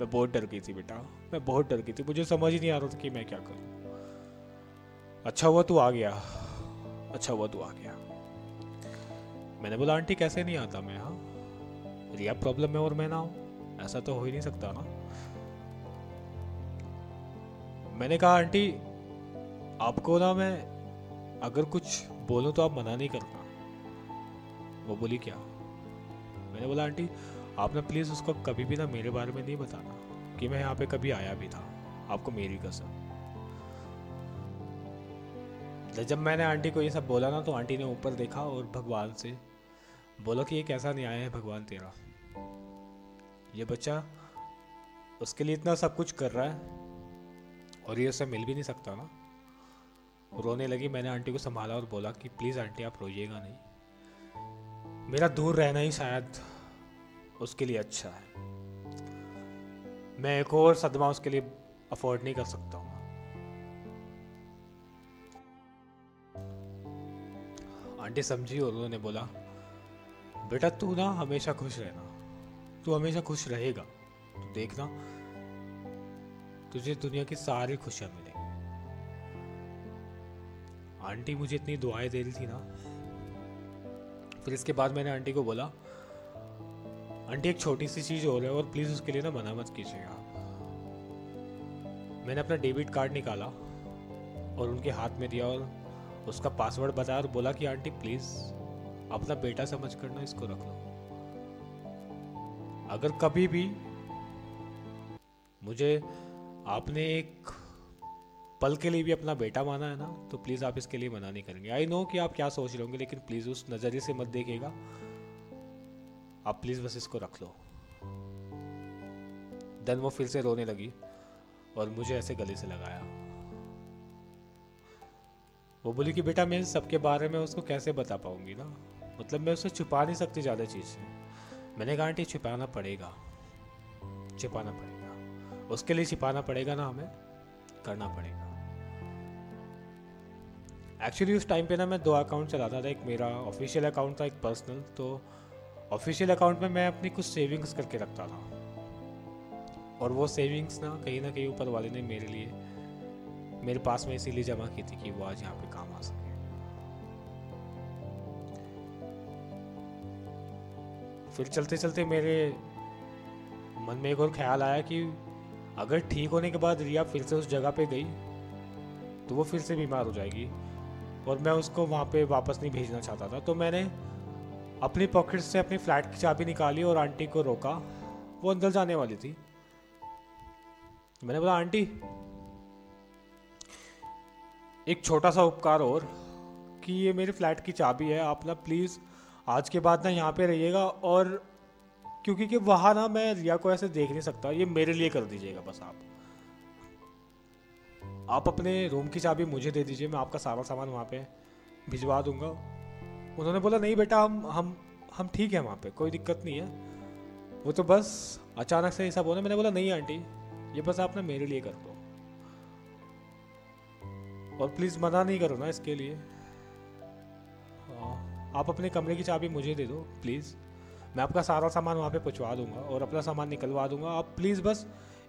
मैं बहुत डर गई थी बेटा, मैं बहुत डर गई थी। मुझे समझ ही नहीं आ रहा था कि मैं क्या करूँ। अच्छा हुआ तू आ गया अच्छा हुआ तू आ गया। मैंने बोला, आंटी, कैसे नहीं आता मैं हाँ? रिया प्रॉब्लम है और मैं ना हूँ। ऐसा तो हो ही नहीं सकता ना। मैंने कहा, आंटी, आपको ना मैं अगर कुछ बोलूँ तो आप मना नहीं करना। वो बोली, क्या? मैंने बोला, आंटी, आपने प्लीज़ उसको कभी भी ना मेरे बारे में नहीं बताना कि मैं यहाँ पे कभी आया भी था। आपको मेरी कसम। जब मैंने आंटी को ये सब बोला ना तो आंटी ने ऊपर देखा और भगवान से बोला कि, ये कैसा नहीं आया है भगवान तेरा? ये बच्चा उसके लिए इतना सब कुछ कर रहा है और ये उससे मिल भी नहीं सकता ना। रोने लगी, मैंने आंटी को संभाला और बोला कि, प्लीज़ आंटी, आप रोइएगा नहीं। मेरा दूर रहना ही शायद उसके लिए अच्छा है। मैं एक और सदमा उसके लिए अफोर्ड नहीं कर सकता हूँ। आंटी समझी और उन्होंने बोला, बेटा, तू ना हमेशा खुश रहना। तू हमेशा खुश रहेगा। तो देखना तुझे दुनिया की सारी खुशियाँ मिलेंगी। आंटी मुझे इतनी दुआएँ दे रही थी ना, फिर इसके बाद मैंने आंटी को बोला, आंटी, एक छोटी सी चीज़ हो रही है और प्लीज़ उसके लिए ना मना मत कीजिएगा मैंने अपना डेबिट कार्ड निकाला और उनके हाथ में दिया और उसका पासवर्ड बताया और बोला कि, आंटी प्लीज़ अपना बेटा समझ कर ना इसको रख लो। अगर कभी भी मुझे आपने एक पल के लिए भी अपना बेटा माना है ना तो प्लीज़ आप इसके लिए मना नहीं करेंगे। आई नो कि आप क्या सोच रहे होंगे, लेकिन प्लीज़ उस नज़रिए से मत देखिएगा। आप प्लीज़ बस इसको रख लो। देन वो फिर से रोने लगी और मुझे ऐसे गले से लगाया। वो बोली कि, बेटा, मैं सबके बारे में उसको कैसे बता पाऊँगी ना? मतलब मैं उसे छुपा नहीं सकती ज़्यादा चीज़ मैंने कहा आंटी छुपाना पड़ेगा। छुपाना पड़ेगा। उसके लिए छिपाना पड़ेगा ना हमें? करना पड़ेगा। एक्चुअली उस टाइम पे ना मैं दो अकाउंट चलाता था, एक मेरा ऑफिशियल अकाउंट था, एक पर्सनल तो ऑफिशियल अकाउंट में मैं अपनी कुछ सेविंग्स करके रखता था। और वो सेविंग्स ना कहीं ना कहीं ऊपर वाले ने मेरे लिए, मेरे पास में इसीलिए जमा की थी कि वो आज यहाँ पे काम आ सके। फिर चलते चलते मेरे मन में एक और ख्याल आया कि अगर ठीक होने के बाद रिया फिर से उस जगह पे गई तो वो फिर से बीमार हो जाएगी। और मैं उसको वहाँ पे वापस नहीं भेजना चाहता था। तो मैंने अपनी पॉकेट से अपनी फ्लैट की चाबी निकाली और आंटी को रोका। वो अंदर जाने वाली थी। मैंने बोला, आंटी, एक छोटा सा उपकार और कि ये मेरे फ्लैट की चाबी है। आप ना प्लीज़ आज के बाद ना यहाँ पे रहिएगा और क्योंकि कि वहाँ ना मैं रिया को ऐसे देख नहीं सकता। ये मेरे लिए कर दीजिएगा बस आप। आप अपने रूम की चाबी मुझे दे दीजिए मैं आपका सारा सामान वहाँ पे भिजवा दूँगा। उन्होंने बोला नहीं बेटा हम हम हम ठीक है वहाँ पे कोई दिक्कत नहीं है। वो तो बस अचानक से ऐसा बोला मैंने बोला नहीं आंटी ये बस आप ना मेरे लिए कर दो। और प्लीज़ मना नहीं करो ना इसके लिए। हाँ, आप अपने कमरे की चाबी मुझे दे दो प्लीज़ मैं आपका सारा सामान वहाँ पे पहुँचवा दूँगा और अपना सामान निकलवा दूँगा। आप प्लीज़ बस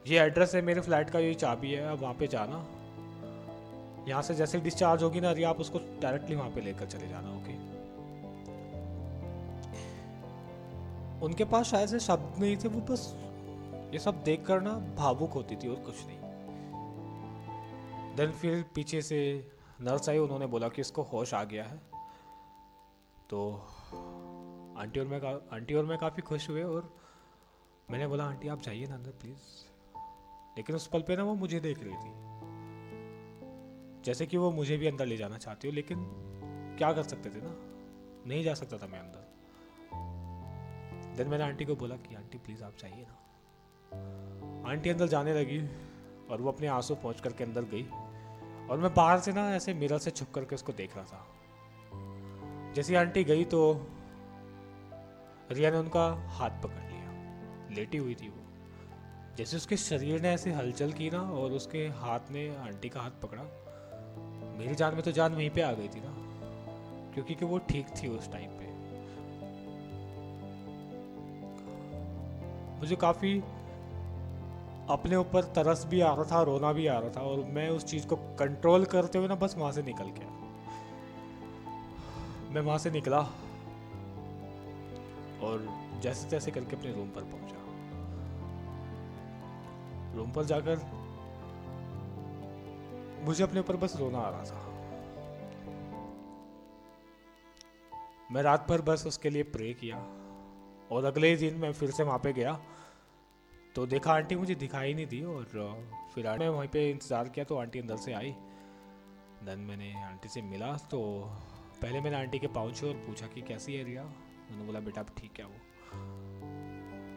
ये एड्रेस है, मेरे फ्लैट का ये चाबी है, आप वहाँ पे जाना। यहाँ से जैसे डिस्चार्ज होगी ना आप उसको डायरेक्टली वहाँ पे लेकर चले जाना ओके उनके पास शायद से शब्द नहीं थे, वो बस ये सब देख कर ना भावुक होती थी और कुछ नहीं। देन फिर पीछे से नर्स आई उन्होंने बोला कि इसको होश आ गया है। तो आंटी और मैं आंटी और मैं काफ़ी खुश हुए और मैंने बोला, आंटी, आप जाइए ना अंदर प्लीज़ लेकिन उस पल पे ना वो मुझे देख रही थी। जैसे कि वो मुझे भी अंदर ले जाना चाहती हो, लेकिन क्या कर सकते थे ना? नहीं जा सकता था मैं अंदर। देन मैंने आंटी को बोला कि, आंटी प्लीज़ आप जाइए ना। आंटी अंदर जाने लगी और वो अपने आँसू पहुँच करके अंदर गई और मैं बाहर से ना ऐसे मिरर से छुप करके उसको देख रहा था। जैसे आंटी गई तो रिया ने उनका हाथ पकड़ लिया। लेटी हुई थी वो। जैसे उसके शरीर ने ऐसे हलचल की ना और उसके हाथ ने आंटी का हाथ पकड़ा, मेरी जान में तो जान वहीं पे आ गई थी ना, क्योंकि कि वो ठीक थी उस टाइम पे। मुझे काफ़ी अपने ऊपर तरस भी आ रहा था, रोना भी आ रहा था और मैं उस चीज़ को कंट्रोल करते हुए ना बस वहाँ से निकल गया। मैं वहाँ से निकला। और जैसे तैसे करके अपने रूम पर पहुँचा। रूम पर जाकर मुझे अपने ऊपर बस रोना आ रहा था। मैं रात भर बस उसके लिए प्रे किया और अगले दिन मैं फिर से वहाँ पे गया। तो देखा आंटी मुझे दिखाई नहीं दी और फिर मैं वहीं पे इंतज़ार किया तो आंटी अंदर से आई। देन मैंने आंटी से मिला तो पहले मैंने आंटी के पाँव और पूछा कि, कैसी है रिया? उन्होंने बोला, बेटा, अब ठीक है वो।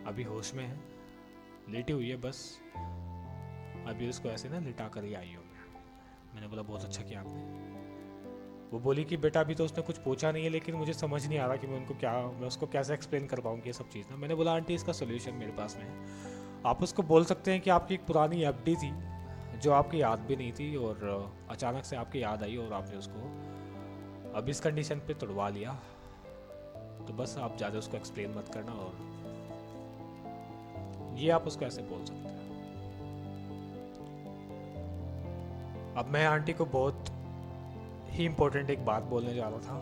अभी होश में है, लेटी हुई है, बस। अभी उसको ऐसे ना लिटा कर ही आई हूँ मैं। मैंने बोला, बहुत अच्छा किया आपने। वो बोली कि, बेटा, अभी तो उसने कुछ पूछा नहीं है, लेकिन मुझे समझ नहीं आ रहा कि मैं उनको क्या, मैं उसको कैसे एक्सप्लेन कर पाऊँगी ये सब चीज़ ना? मैंने बोला, आंटी, इसका सोल्यूशन मेरे पास में है। आप उसको बोल सकते हैं कि आपकी एक पुरानी एफडी थी, जो आपकी याद भी नहीं थी और अचानक से आपकी याद आई और आपने उसको अब इस कंडीशन पे तोड़वा लिया। तो बस आप ज़्यादा उसको एक्सप्लेन मत करना और ये आप उसको ऐसे बोल सकते हैं। अब मैं आंटी को बहुत ही इम्पोर्टेंट एक बात बोलने जा रहा था।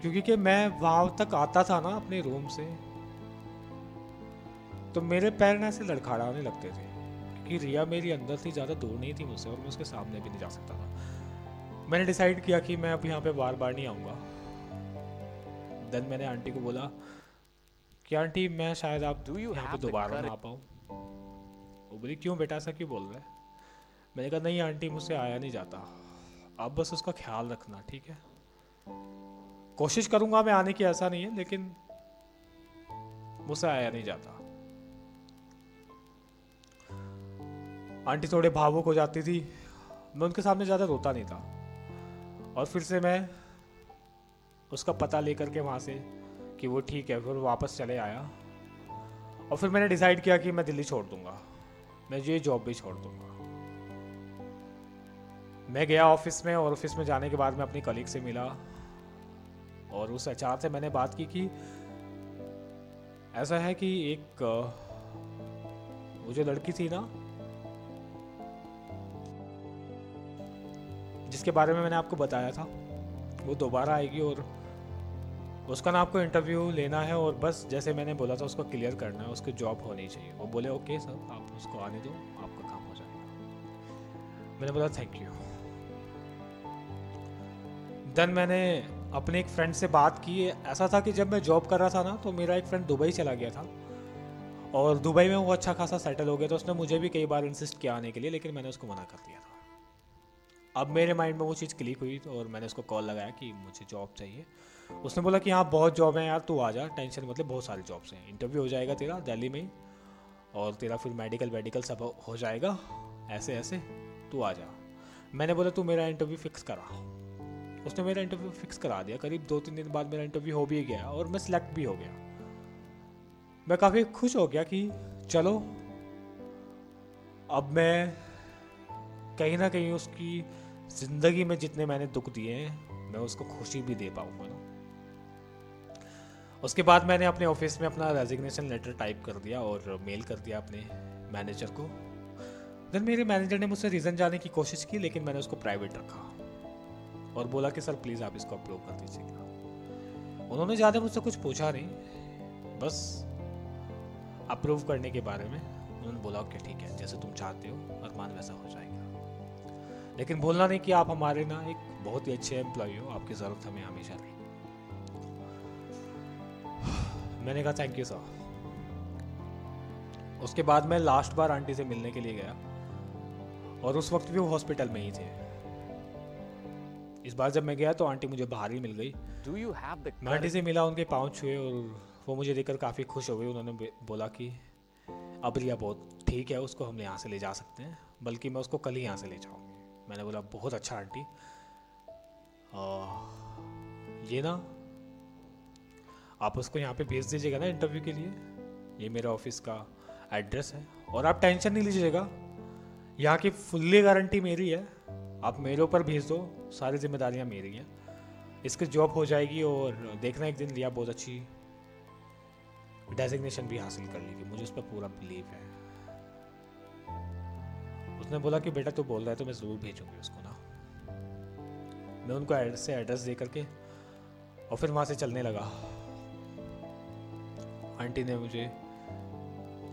क्योंकि कि मैं वहाँ तक आता था ना अपने रूम से तो मेरे पैर ना ऐसे लड़खड़ाने लगते थे क्योंकि रिया मेरी अंदर थी, ज़्यादा दूर नहीं थी मुझसे और मैं उसके सामने भी नहीं जा सकता था। मैंने डिसाइड किया कि मैं अब यहाँ पे बार बार नहीं आऊँगा। देन मैंने आंटी को बोला कि आंटी मैं शायद आप यहाँ पे दोबारा ना आ पाऊँ। वो बोली क्यों बेटा ऐसा क्यों बोल रहे? हैं मैंने कहा नहीं आंटी मुझसे आया नहीं जाता। आप बस उसका ख्याल रखना ठीक है? कोशिश करूँगा मैं आने की ऐसा नहीं है लेकिन मुझसे आया नहीं जाता। आंटी थोड़े भावुक हो जाती थी। मैं उनके सामने ज़्यादा रोता नहीं था। और फिर से मैं उसका पता लेकर के वहाँ से कि वो ठीक है, फिर वापस चले आया। और फिर मैंने डिसाइड किया कि मैं दिल्ली छोड़ दूँगा। मैं ये जॉब भी छोड़ दूँगा। मैं गया ऑफ़िस में और ऑफ़िस में जाने के बाद मैं अपनी कलीग से मिला। और उस एच से मैंने बात की कि ऐसा है कि एक, वो जो लड़की थी ना, जिसके बारे में मैंने आपको बताया था वो दोबारा आएगी और उसका ना आपको इंटरव्यू लेना है और बस जैसे मैंने बोला था उसको क्लियर करना है, उसकी जॉब होनी चाहिए। वो बोले ओके सर आप उसको आने दो, आपका काम हो जाएगा। मैंने बोला थैंक यू देन मैंने अपने एक फ्रेंड से बात की। ऐसा था कि जब मैं जॉब कर रहा था ना तो मेरा एक फ्रेंड दुबई चला गया था। और दुबई में वो अच्छा खासा सेटल हो गया तो उसने मुझे भी कई बार इंसिस्ट किया आने के लिए, लेकिन मैंने उसको मना कर दिया था। अब मेरे माइंड में वो चीज़ क्लिक हुई और मैंने उसको कॉल लगाया कि मुझे जॉब चाहिए। उसने बोला कि हाँ बहुत जॉब है यार, तू आ जा टेंशन मतलब बहुत सारी जॉब्स हैं। इंटरव्यू हो जाएगा तेरा दिल्ली में और तेरा फिर मेडिकल वेडिकल सब हो जाएगा। ऐसे ऐसे, तू आ जा। मैंने बोला, तू मेरा इंटरव्यू फिक्स करा। उसने मेरा इंटरव्यू फिक्स करा दिया। करीब दो तीन दिन बाद मेरा इंटरव्यू हो भी गया और मैं सिलेक्ट भी हो गया। मैं काफ़ी खुश हो गया कि, चलो, अब मैं कहीं ना कहीं उसकी ज़िंदगी में जितने मैंने दुख दिए हैं, मैं उसको खुशी भी दे पाऊँगा उसके बाद मैंने अपने ऑफ़िस में अपना रेजिग्नेशन लेटर टाइप कर दिया और मेल कर दिया अपने मैनेजर को। देन मेरे मैनेजर ने मुझसे रीज़न जाने की कोशिश की, लेकिन मैंने उसको प्राइवेट रखा और बोला कि, सर प्लीज़ आप इसको अप्रूव कर दीजिएगा उन्होंने ज़्यादा मुझसे कुछ पूछा नहीं, बस अप्रूव करने के बारे में उन्होंने बोला कि ठीक है, जैसे तुम चाहते हो, अरमान वैसा हो जाएगा। लेकिन बोलना नहीं कि आप हमारे ना एक बहुत ही अच्छे एम्प्लॉय हो आपकी ज़रूरत हमें हमेशा रही। मैंने कहा थैंक यू सर उसके बाद मैं लास्ट बार आंटी से मिलने के लिए गया और उस वक्त भी वो हॉस्पिटल में ही थे। इस बार जब मैं गया तो आंटी मुझे बाहर ही मिल गई। मैं आंटी से मिला उनके पाँव छुए और वो मुझे देखकर काफ़ी खुश हो गई उन्होंने बोला कि अब रिया बहुत ठीक है उसको हम यहाँ से ले जा सकते हैं बल्कि मैं उसको कल ही यहाँ से ले जाऊँगी। मैंने बोला बहुत अच्छा आंटी। आ, ये ना आप उसको यहाँ पे भेज दीजिएगा ना इंटरव्यू के लिए। ये मेरा ऑफ़िस का एड्रेस है। और आप टेंशन नहीं लीजिएगा। यहाँ की फुल्ली गारंटी मेरी है। आप मेरे ऊपर भेज दो। सारी जिम्मेदारियाँ मेरी हैं। इसकी जॉब हो जाएगी और देखना एक दिन लिया बहुत अच्छी डेजिग्नेशन भी हासिल कर लेगी। मुझे उस पर पूरा बिलीव है। उसने बोला कि बेटा तू बोल रहा है तो मैं ज़रूर भेजूँगी उसको ना। मैं उनको एड्रेस से एड्रेस दे करके और फिर वहाँ से चलने लगा। आंटी ने मुझे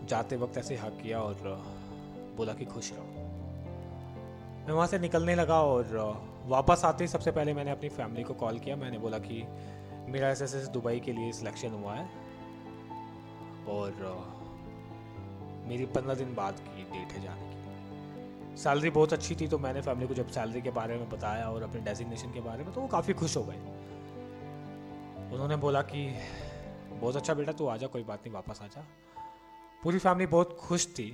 जाते वक्त ऐसे हक किया और बोला कि खुश रहो। मैं वहाँ से निकलने लगा और वापस आते ही सबसे पहले मैंने अपनी फैमिली को कॉल किया। मैंने बोला कि मेरा ऐसे ऐसे दुबई के लिए सिलेक्शन हुआ है और मेरी पंद्रह दिन बाद की डेट है जाने की। सैलरी बहुत अच्छी थी तो मैंने फैमिली को जब सैलरी के बारे में बताया और अपने डेजिग्नेशन के बारे में तो वो काफ़ी खुश हो गए। उन्होंने बोला कि, बहुत अच्छा बेटा, तू आजा कोई बात नहीं, वापस आ जा। पूरी फैमिली बहुत खुश थी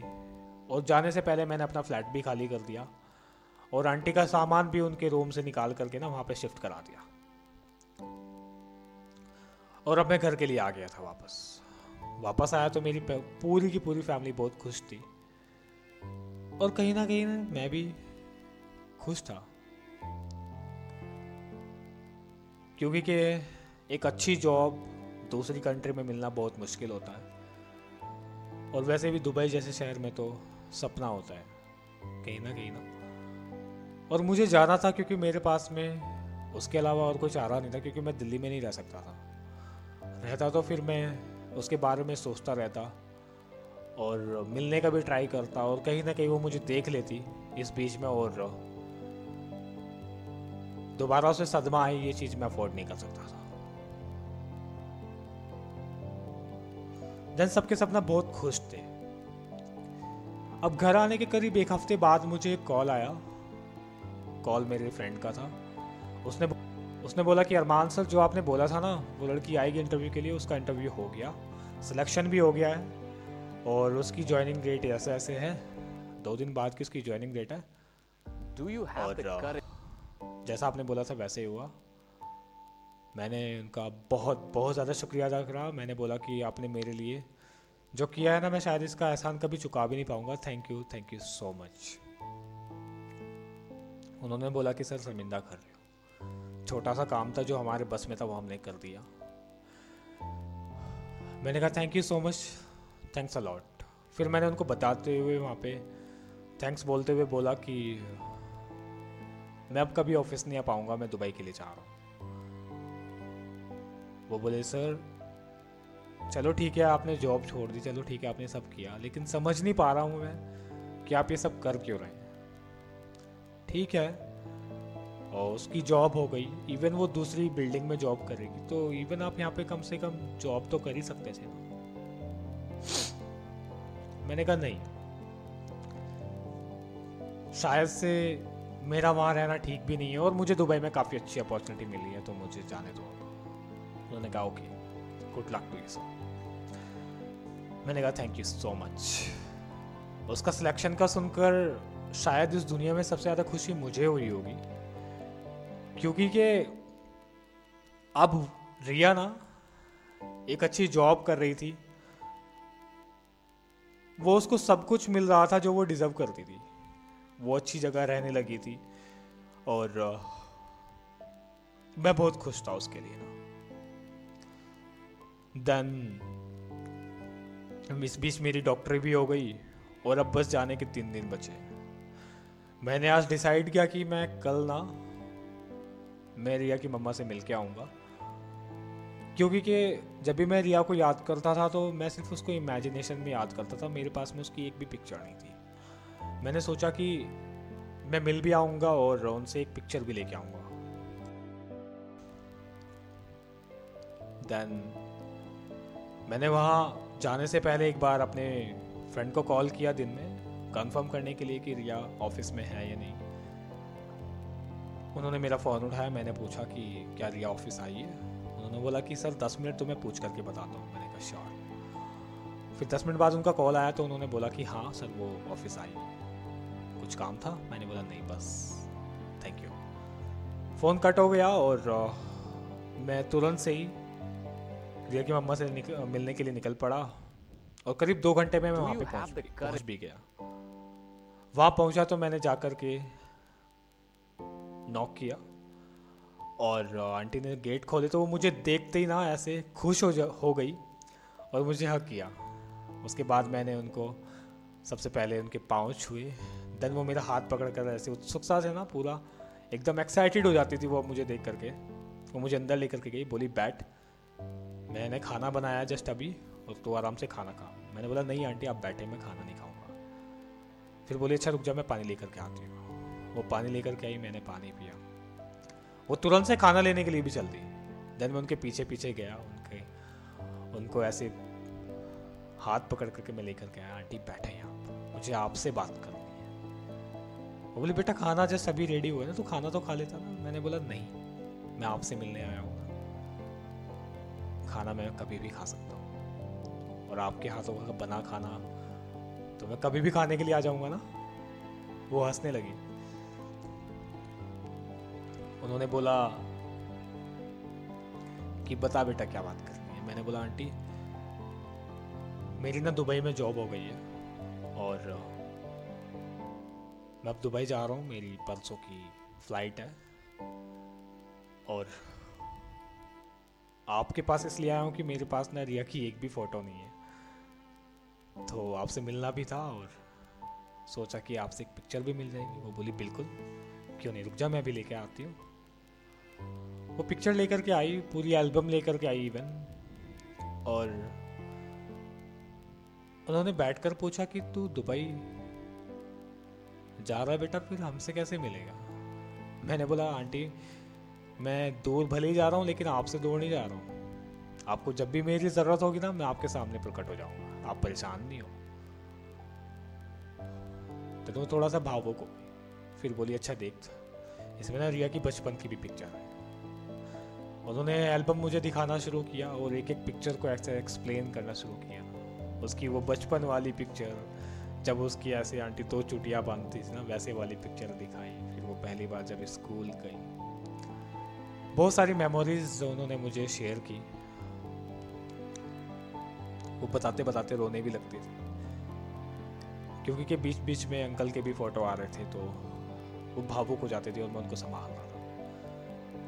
और जाने से पहले मैंने अपना फ्लैट भी खाली कर दिया और आंटी का सामान भी उनके रूम से निकाल करके ना वहाँ पे शिफ्ट करा दिया। और अब मैं घर के लिए आ गया था वापस। वापस आया तो मेरी पूरी की पूरी फैमिली बहुत खुश थी। और कहीं ना कहीं ना मैं भी खुश था। क्योंकि कि एक अच्छी जॉब दूसरी कंट्री में मिलना बहुत मुश्किल होता है। और वैसे भी दुबई जैसे शहर में तो सपना होता है, कहीं ना कहीं ना। और मुझे जाना था क्योंकि मेरे पास में उसके अलावा और कोई चारा नहीं था, क्योंकि मैं दिल्ली में नहीं रह सकता था। रहता तो फिर मैं उसके बारे में सोचता रहता और मिलने का भी ट्राई करता और कहीं ना कहीं वो मुझे देख लेती इस बीच में और दोबारा उसे सदमा आई ये चीज़ मैं अफोर्ड नहीं कर सकता था। देन सबके सपना बहुत खुश थे। अब घर आने के करीब एक हफ़्ते बाद मुझे एक कॉल आया। कॉल मेरे फ्रेंड का था। उसने उसने बोला कि, अरमान सर, जो आपने बोला था ना, वो लड़की आएगी इंटरव्यू के लिए, उसका इंटरव्यू हो गया। सिलेक्शन भी हो गया है। और उसकी ज्वाइनिंग डेट ऐसे ऐसे है। दो दिन बाद की उसकी ज्वाइनिंग डेट है। The और, courage? जैसा आपने बोला था वैसे ही हुआ। मैंने उनका बहुत बहुत ज़्यादा शुक्रिया अदा करा। मैंने बोला कि आपने मेरे लिए जो किया है ना मैं शायद इसका एहसान कभी चुका भी नहीं पाऊँगा। Thank you thank you so much उन्होंने बोला कि सर शर्मिंदा कर रहे हो। छोटा सा काम था जो हमारे बस में था वो हमने कर दिया। मैंने कहा thank you so much thanks a lot फिर मैंने उनको बताते हुए वहाँ पे थैंक्स बोलते हुए बोला कि, मैं अब कभी ऑफ़िस नहीं आ पाऊँगा, मैं दुबई के लिए जा रहा हूँ। वो बोले, सर, चलो ठीक है, आपने जॉब छोड़ दी, चलो ठीक है, आपने सब किया, लेकिन समझ नहीं पा रहा हूँ मैं कि आप ये सब कर क्यों रहे हैं। ठीक है। और उसकी जॉब हो गई। इवन वो दूसरी बिल्डिंग में जॉब करेगी तो इवन आप यहाँ पे कम से कम जॉब तो कर ही सकते थे। ना मैंने कहा, नहीं। शायद से मेरा वहाँ रहना ठीक भी नहीं है और मुझे दुबई में काफ़ी अच्छी अपॉर्चुनिटी मिली है तो मुझे जाने दो उन्होंने कहा, okay. Good luck to you sir मैंने कहा थैंक यू सो मच उसका सिलेक्शन का सुनकर शायद इस दुनिया में सबसे ज़्यादा खुशी मुझे हुई होगी, क्योंकि कि अब रिया ना एक अच्छी जॉब कर रही थी। वो उसको सब कुछ मिल रहा था जो वो डिज़र्व करती थी। वो अच्छी जगह रहने लगी थी और मैं बहुत खुश था उसके लिए ना। देन इस बीच मेरी डॉक्टरी भी हो गई और अब बस जाने के तीन दिन बचे। मैंने आज डिसाइड किया कि मैं कल ना, मैं रिया की मम्मा से मिल के आऊँगा। क्योंकि कि जब भी मैं रिया को याद करता था तो मैं सिर्फ़ उसको इमेजिनेशन में याद करता था। मेरे पास में उसकी एक भी पिक्चर नहीं थी। मैंने सोचा कि मैं मिल भी आऊँगा और उनसे एक पिक्चर भी लेके आऊँगा। देन मैंने वहाँ जाने से पहले एक बार अपने फ्रेंड को कॉल किया दिन में कंफर्म करने के लिए कि रिया ऑफ़िस में है या नहीं। उन्होंने मेरा फ़ोन उठाया, मैंने पूछा कि क्या रिया ऑफ़िस आई है? उन्होंने बोला कि सर दस मिनट तो मैं पूछ करके बताता हूँ मैंने कहा श्योर. फिर दस मिनट बाद उनका कॉल आया तो उन्होंने बोला कि हाँ सर वो ऑफ़िस आई कुछ काम था? मैंने बोला नहीं बस थैंक यू फ़ोन कट हो गया और मैं तुरंत से ही रिया की मम्मा से मिलने के लिए निकल पड़ा और करीब दो घंटे में मैं वहाँ पे पहुँच पहुँच भी गया। वहाँ पहुँचा तो मैंने जाकर के नॉक किया। और आंटी ने गेट खोले तो वो मुझे देखते ही ना ऐसे खुश हो हो गई और मुझे हक किया। उसके बाद मैंने उनको, सबसे पहले उनके पाँव छुए। देन वो मेरा हाथ पकड़ कर ऐसे उत्सुकता से ना पूरा एकदम एक्साइटेड हो जाती थी वो मुझे देख करके। वो मुझे अंदर लेकर के गई, बोली, बैठ। मैंने खाना बनाया जस्ट अभी और तो आराम से खाना खा। मैंने बोला, नहीं आंटी आप बैठे, मैं खाना नहीं खाऊँगा। फिर बोली अच्छा रुक जा, मैं पानी लेकर के आती हूँ। वो पानी लेकर के आई, मैंने पानी पिया। वो तुरंत से खाना लेने के लिए भी चल दी देन मैं उनके पीछे पीछे गया, उनके, उनको ऐसे हाथ पकड़ करके मैं लेकर गया, आंटी, बैठे यहाँ मुझे आपसे बात करनी है। वो बोले, बेटा, खाना जब सभी रेडी हुआ है ना तो खाना तो खा लेता ना? मैंने बोला, नहीं, मैं आपसे मिलने आया हूँ। खाना मैं कभी भी खा सकता हूँ। और आपके हाथों का बना खाना तो मैं कभी भी खाने के लिए आ जाऊँगा ना? वो हंसने लगी। उन्होंने बोला कि बता बेटा, क्या बात करनी है? मैंने बोला, आंटी, मेरी ना दुबई में जॉब हो गई है और मैं अब दुबई जा रहा हूँ। मेरी परसों की फ़्लाइट है और आपके पास इसलिए आया हूँ कि मेरे पास ना रिया की एक भी फ़ोटो नहीं है। तो आपसे मिलना भी था और सोचा कि आपसे एक पिक्चर भी मिल जाएगी। वो बोली, बिल्कुल। क्यों नहीं? रुक जा, मैं भी लेके आती हूँ। वो पिक्चर लेकर के आई, पूरी एल्बम लेकर के आई इवन और उन्होंने बैठकर पूछा कि तू दुबई जा रहा बेटा, फिर हमसे कैसे मिलेगा? मैंने बोला, आंटी, मैं दूर भले ही जा रहा हूँ, लेकिन आपसे दूर नहीं जा रहा हूँ। आपको जब भी मेरी ज़रूरत होगी ना, मैं आपके सामने प्रकट हो जाऊँगा। आप परेशान नहीं हो। तो तुम थोड़ा सा भावुक हो फिर बोली अच्छा देख, इसमें ना रिया की बचपन की भी पिक्चर है। उन्होंने एल्बम मुझे दिखाना शुरू किया और एक एक पिक्चर को ऐसे एक्सप्लेन करना शुरू किया। उसकी वो बचपन वाली पिक्चर जब उसकी ऐसे आंटी तो चुटिया बांधती थी ना, वैसे वाली पिक्चर दिखाई। फिर वो पहली बार जब स्कूल गई। बहुत सारी मेमोरीज उन्होंने मुझे शेयर की। वो बताते बताते रोने भी लगते थे। क्योंकि के बीच बीच में अंकल के भी फ़ोटो आ रहे थे तो वो भावुक हो जाते थे और मैं उनको संभाल रहा था।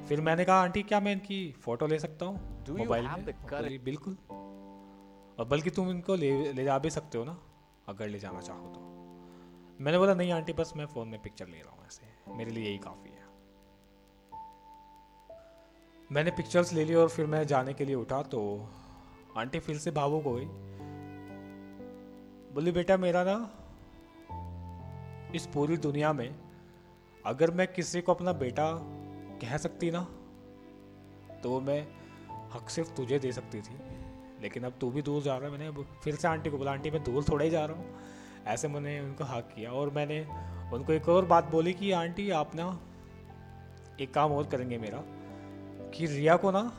फिर मैंने कहा आंटी क्या मैं इनकी फ़ोटो ले सकता हूँ मोबाइल में? बिल्कुल। और बल्कि तुम इनको ले ले जा भी सकते हो ना अगर ले जाना चाहो तो। मैंने बोला नहीं आंटी बस मैं फ़ोन में पिक्चर ले रहा हूँ ऐसे। मेरे लिए यही काफ़ी है। मैंने पिक्चर्स ले ली और फिर मैं जाने के लिए उठा तो आंटी फिर से भावुक हो गई। बोली बेटा मेरा ना इस पूरी दुनिया में अगर मैं किसी को अपना बेटा कह सकती ना तो मैं हक सिर्फ़ तुझे दे सकती थी। लेकिन अब तू भी दूर जा रहा है, मैंने फिर से आंटी को बोला, आंटी, मैं दूर थोड़ा ही जा रहा हूँ। ऐसे मैंने उनको हक किया और मैंने उनको एक और बात बोली कि, आंटी, आप ना एक काम और करेंगे मेरा, कि रिया को ना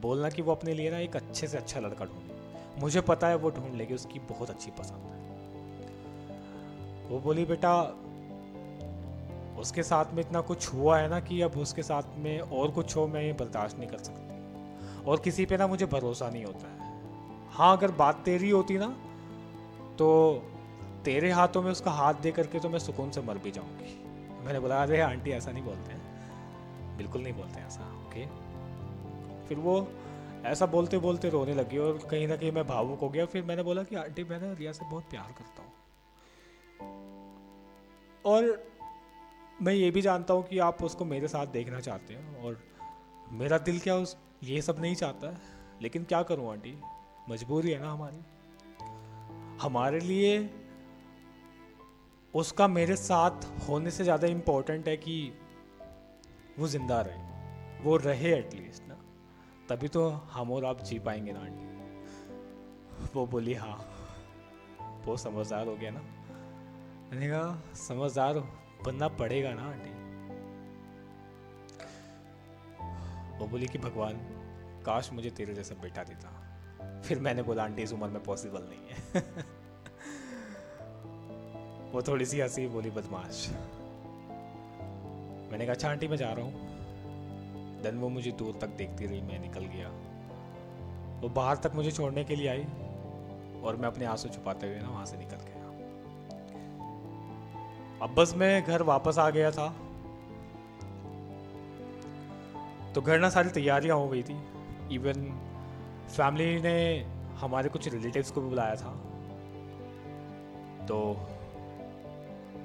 बोलना कि वो अपने लिए ना एक अच्छे से अच्छा लड़का ढूंढे। मुझे पता है वो ढूंढ लेगी, उसकी बहुत अच्छी पसंद है। वो बोली, बेटा उसके साथ में इतना कुछ हुआ है ना कि अब उसके साथ में और कुछ हो, मैं ये बर्दाश्त नहीं कर सकती। और किसी पे ना मुझे भरोसा नहीं होता है। हाँ अगर बात तेरी होती ना तो तेरे हाथों में उसका हाथ दे करके तो मैं सुकून से मर भी जाऊँगी। मैंने बोला, अरे आंटी, ऐसा नहीं बोलते हैं। बिल्कुल नहीं बोलते ऐसा ओके फिर वो ऐसा बोलते बोलते रोने लगी और कहीं ना कहीं मैं भावुक हो गया। फिर मैंने बोला कि, आंटी, मैं ना रिया से बहुत प्यार करता हूँ। और मैं ये भी जानता हूँ कि आप उसको मेरे साथ देखना चाहते हैं और मेरा दिल क्या उस, ये सब नहीं चाहता? लेकिन क्या करूँ आंटी? मजबूरी है ना हमारी। हमारे लिए उसका मेरे साथ होने से ज़्यादा इम्पोर्टेंट है कि वो ज़िंदा रहे। वो रहे एटलीस्ट ना। तभी तो हम और आप जी पाएँगे ना आंटी। वो बोली हाँ वो समझदार हो गया ना। मैंने कहा, समझदार बनना पड़ेगा ना आंटी। वो बोली कि, भगवान, काश मुझे तेरे जैसा बेटा देता। फिर मैंने बोला, आंटी, इस उम्र में पॉसिबल नहीं है। वो थोड़ी सी हँसी, बोली, बदमाश। मैंने कहा अच्छा आंटी, मैं जा रहा हूँ। देन वो मुझे दूर तक देखती रही, मैं निकल गया। वो बाहर तक मुझे छोड़ने के लिए आई और मैं अपने आँसू छुपाते हुए ना वहाँ से निकल गया। अब बस मैं घर वापस आ गया था। तो घर ना सारी तैयारियाँ हो गई थी। इवन फैमिली ने हमारे कुछ रिलेटिव्स को भी बुलाया था। तो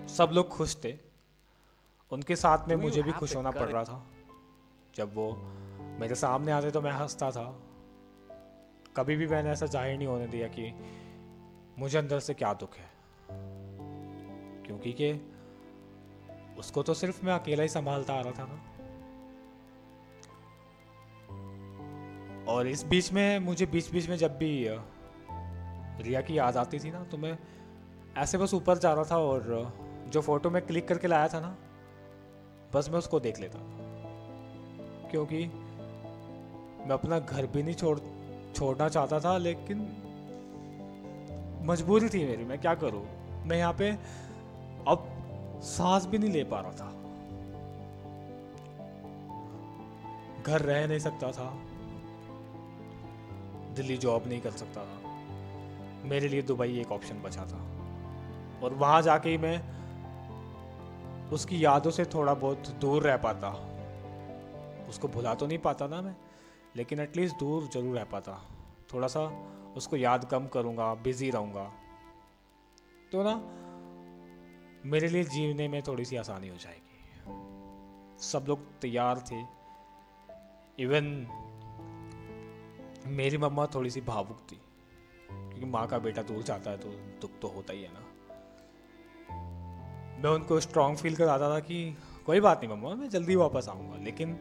सब लोग खुश थे। उनके साथ में मुझे भी खुश होना पड़ रहा था। जब वो मेरे सामने आते तो मैं हंसता था। कभी भी मैंने ऐसा ज़ाहिर नहीं होने दिया कि मुझे अंदर से क्या दुख है। क्योंकि के उसको तो सिर्फ़ मैं अकेला ही संभालता आ रहा था ना। और इस बीच में, मुझे बीच बीच में जब भी रिया की याद आती थी ना तो मैं ऐसे बस ऊपर जा रहा था और जो फ़ोटो मैं क्लिक करके लाया था ना, बस मैं उसको देख लेता क्योंकि मैं अपना घर भी नहीं छोड़, छोड़ना चाहता था, लेकिन मजबूरी थी मेरी, मैं क्या करूँ? मैं यहाँ पे अब सांस भी नहीं ले पा रहा था। घर रह नहीं सकता था। दिल्ली जॉब नहीं कर सकता था। मेरे लिए दुबई एक ऑप्शन बचा था। और वहाँ जाके ही मैं उसकी यादों से थोड़ा बहुत दूर रह पाता। उसको भुला तो नहीं पाता ना मैं, लेकिन एटलीस्ट दूर ज़रूर रह पाता। थोड़ा सा उसको याद कम करूँगा बिज़ी रहूँगा। तो ना मेरे लिए जीने में थोड़ी सी आसानी हो जाएगी। सब लोग तैयार थे। इवन मेरी मम्मा थोड़ी सी भावुक थी। क्योंकि माँ का बेटा दूर जाता है तो दुख तो होता ही है ना। मैं उनको स्ट्रांग फील कराता था कि कोई बात नहीं मम्मा, मैं जल्दी वापस आऊँगा। लेकिन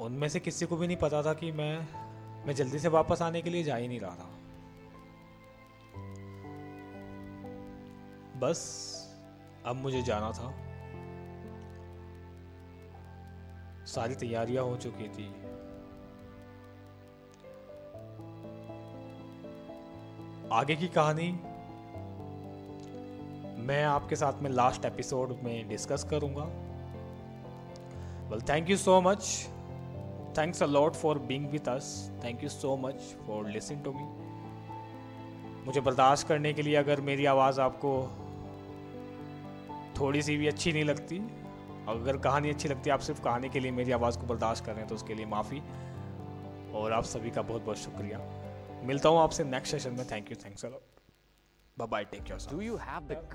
उनमें से किसी को भी नहीं पता था कि मैं मैं जल्दी से वापस आने के लिए जा ही नहीं रहा था। बस अब मुझे जाना था। सारी तैयारियाँ हो चुकी थी। आगे की कहानी मैं आपके साथ में लास्ट एपिसोड में डिस्कस करूँगा। Well thank you so much thanks a lot for being with us thank you so much for listening to me मुझे बर्दाश्त करने के लिए अगर मेरी आवाज़ आपको थोड़ी सी भी अच्छी नहीं लगती। अगर कहानी अच्छी लगती है, आप सिर्फ़ कहानी के लिए मेरी आवाज़ को बर्दाश्त कर रहे हैं तो उसके लिए माफ़ी। और आप सभी का बहुत बहुत शुक्रिया। मिलता हूँ आपसे नेक्स्ट सेशन में। Thank you thanks bye bye take care do you have the?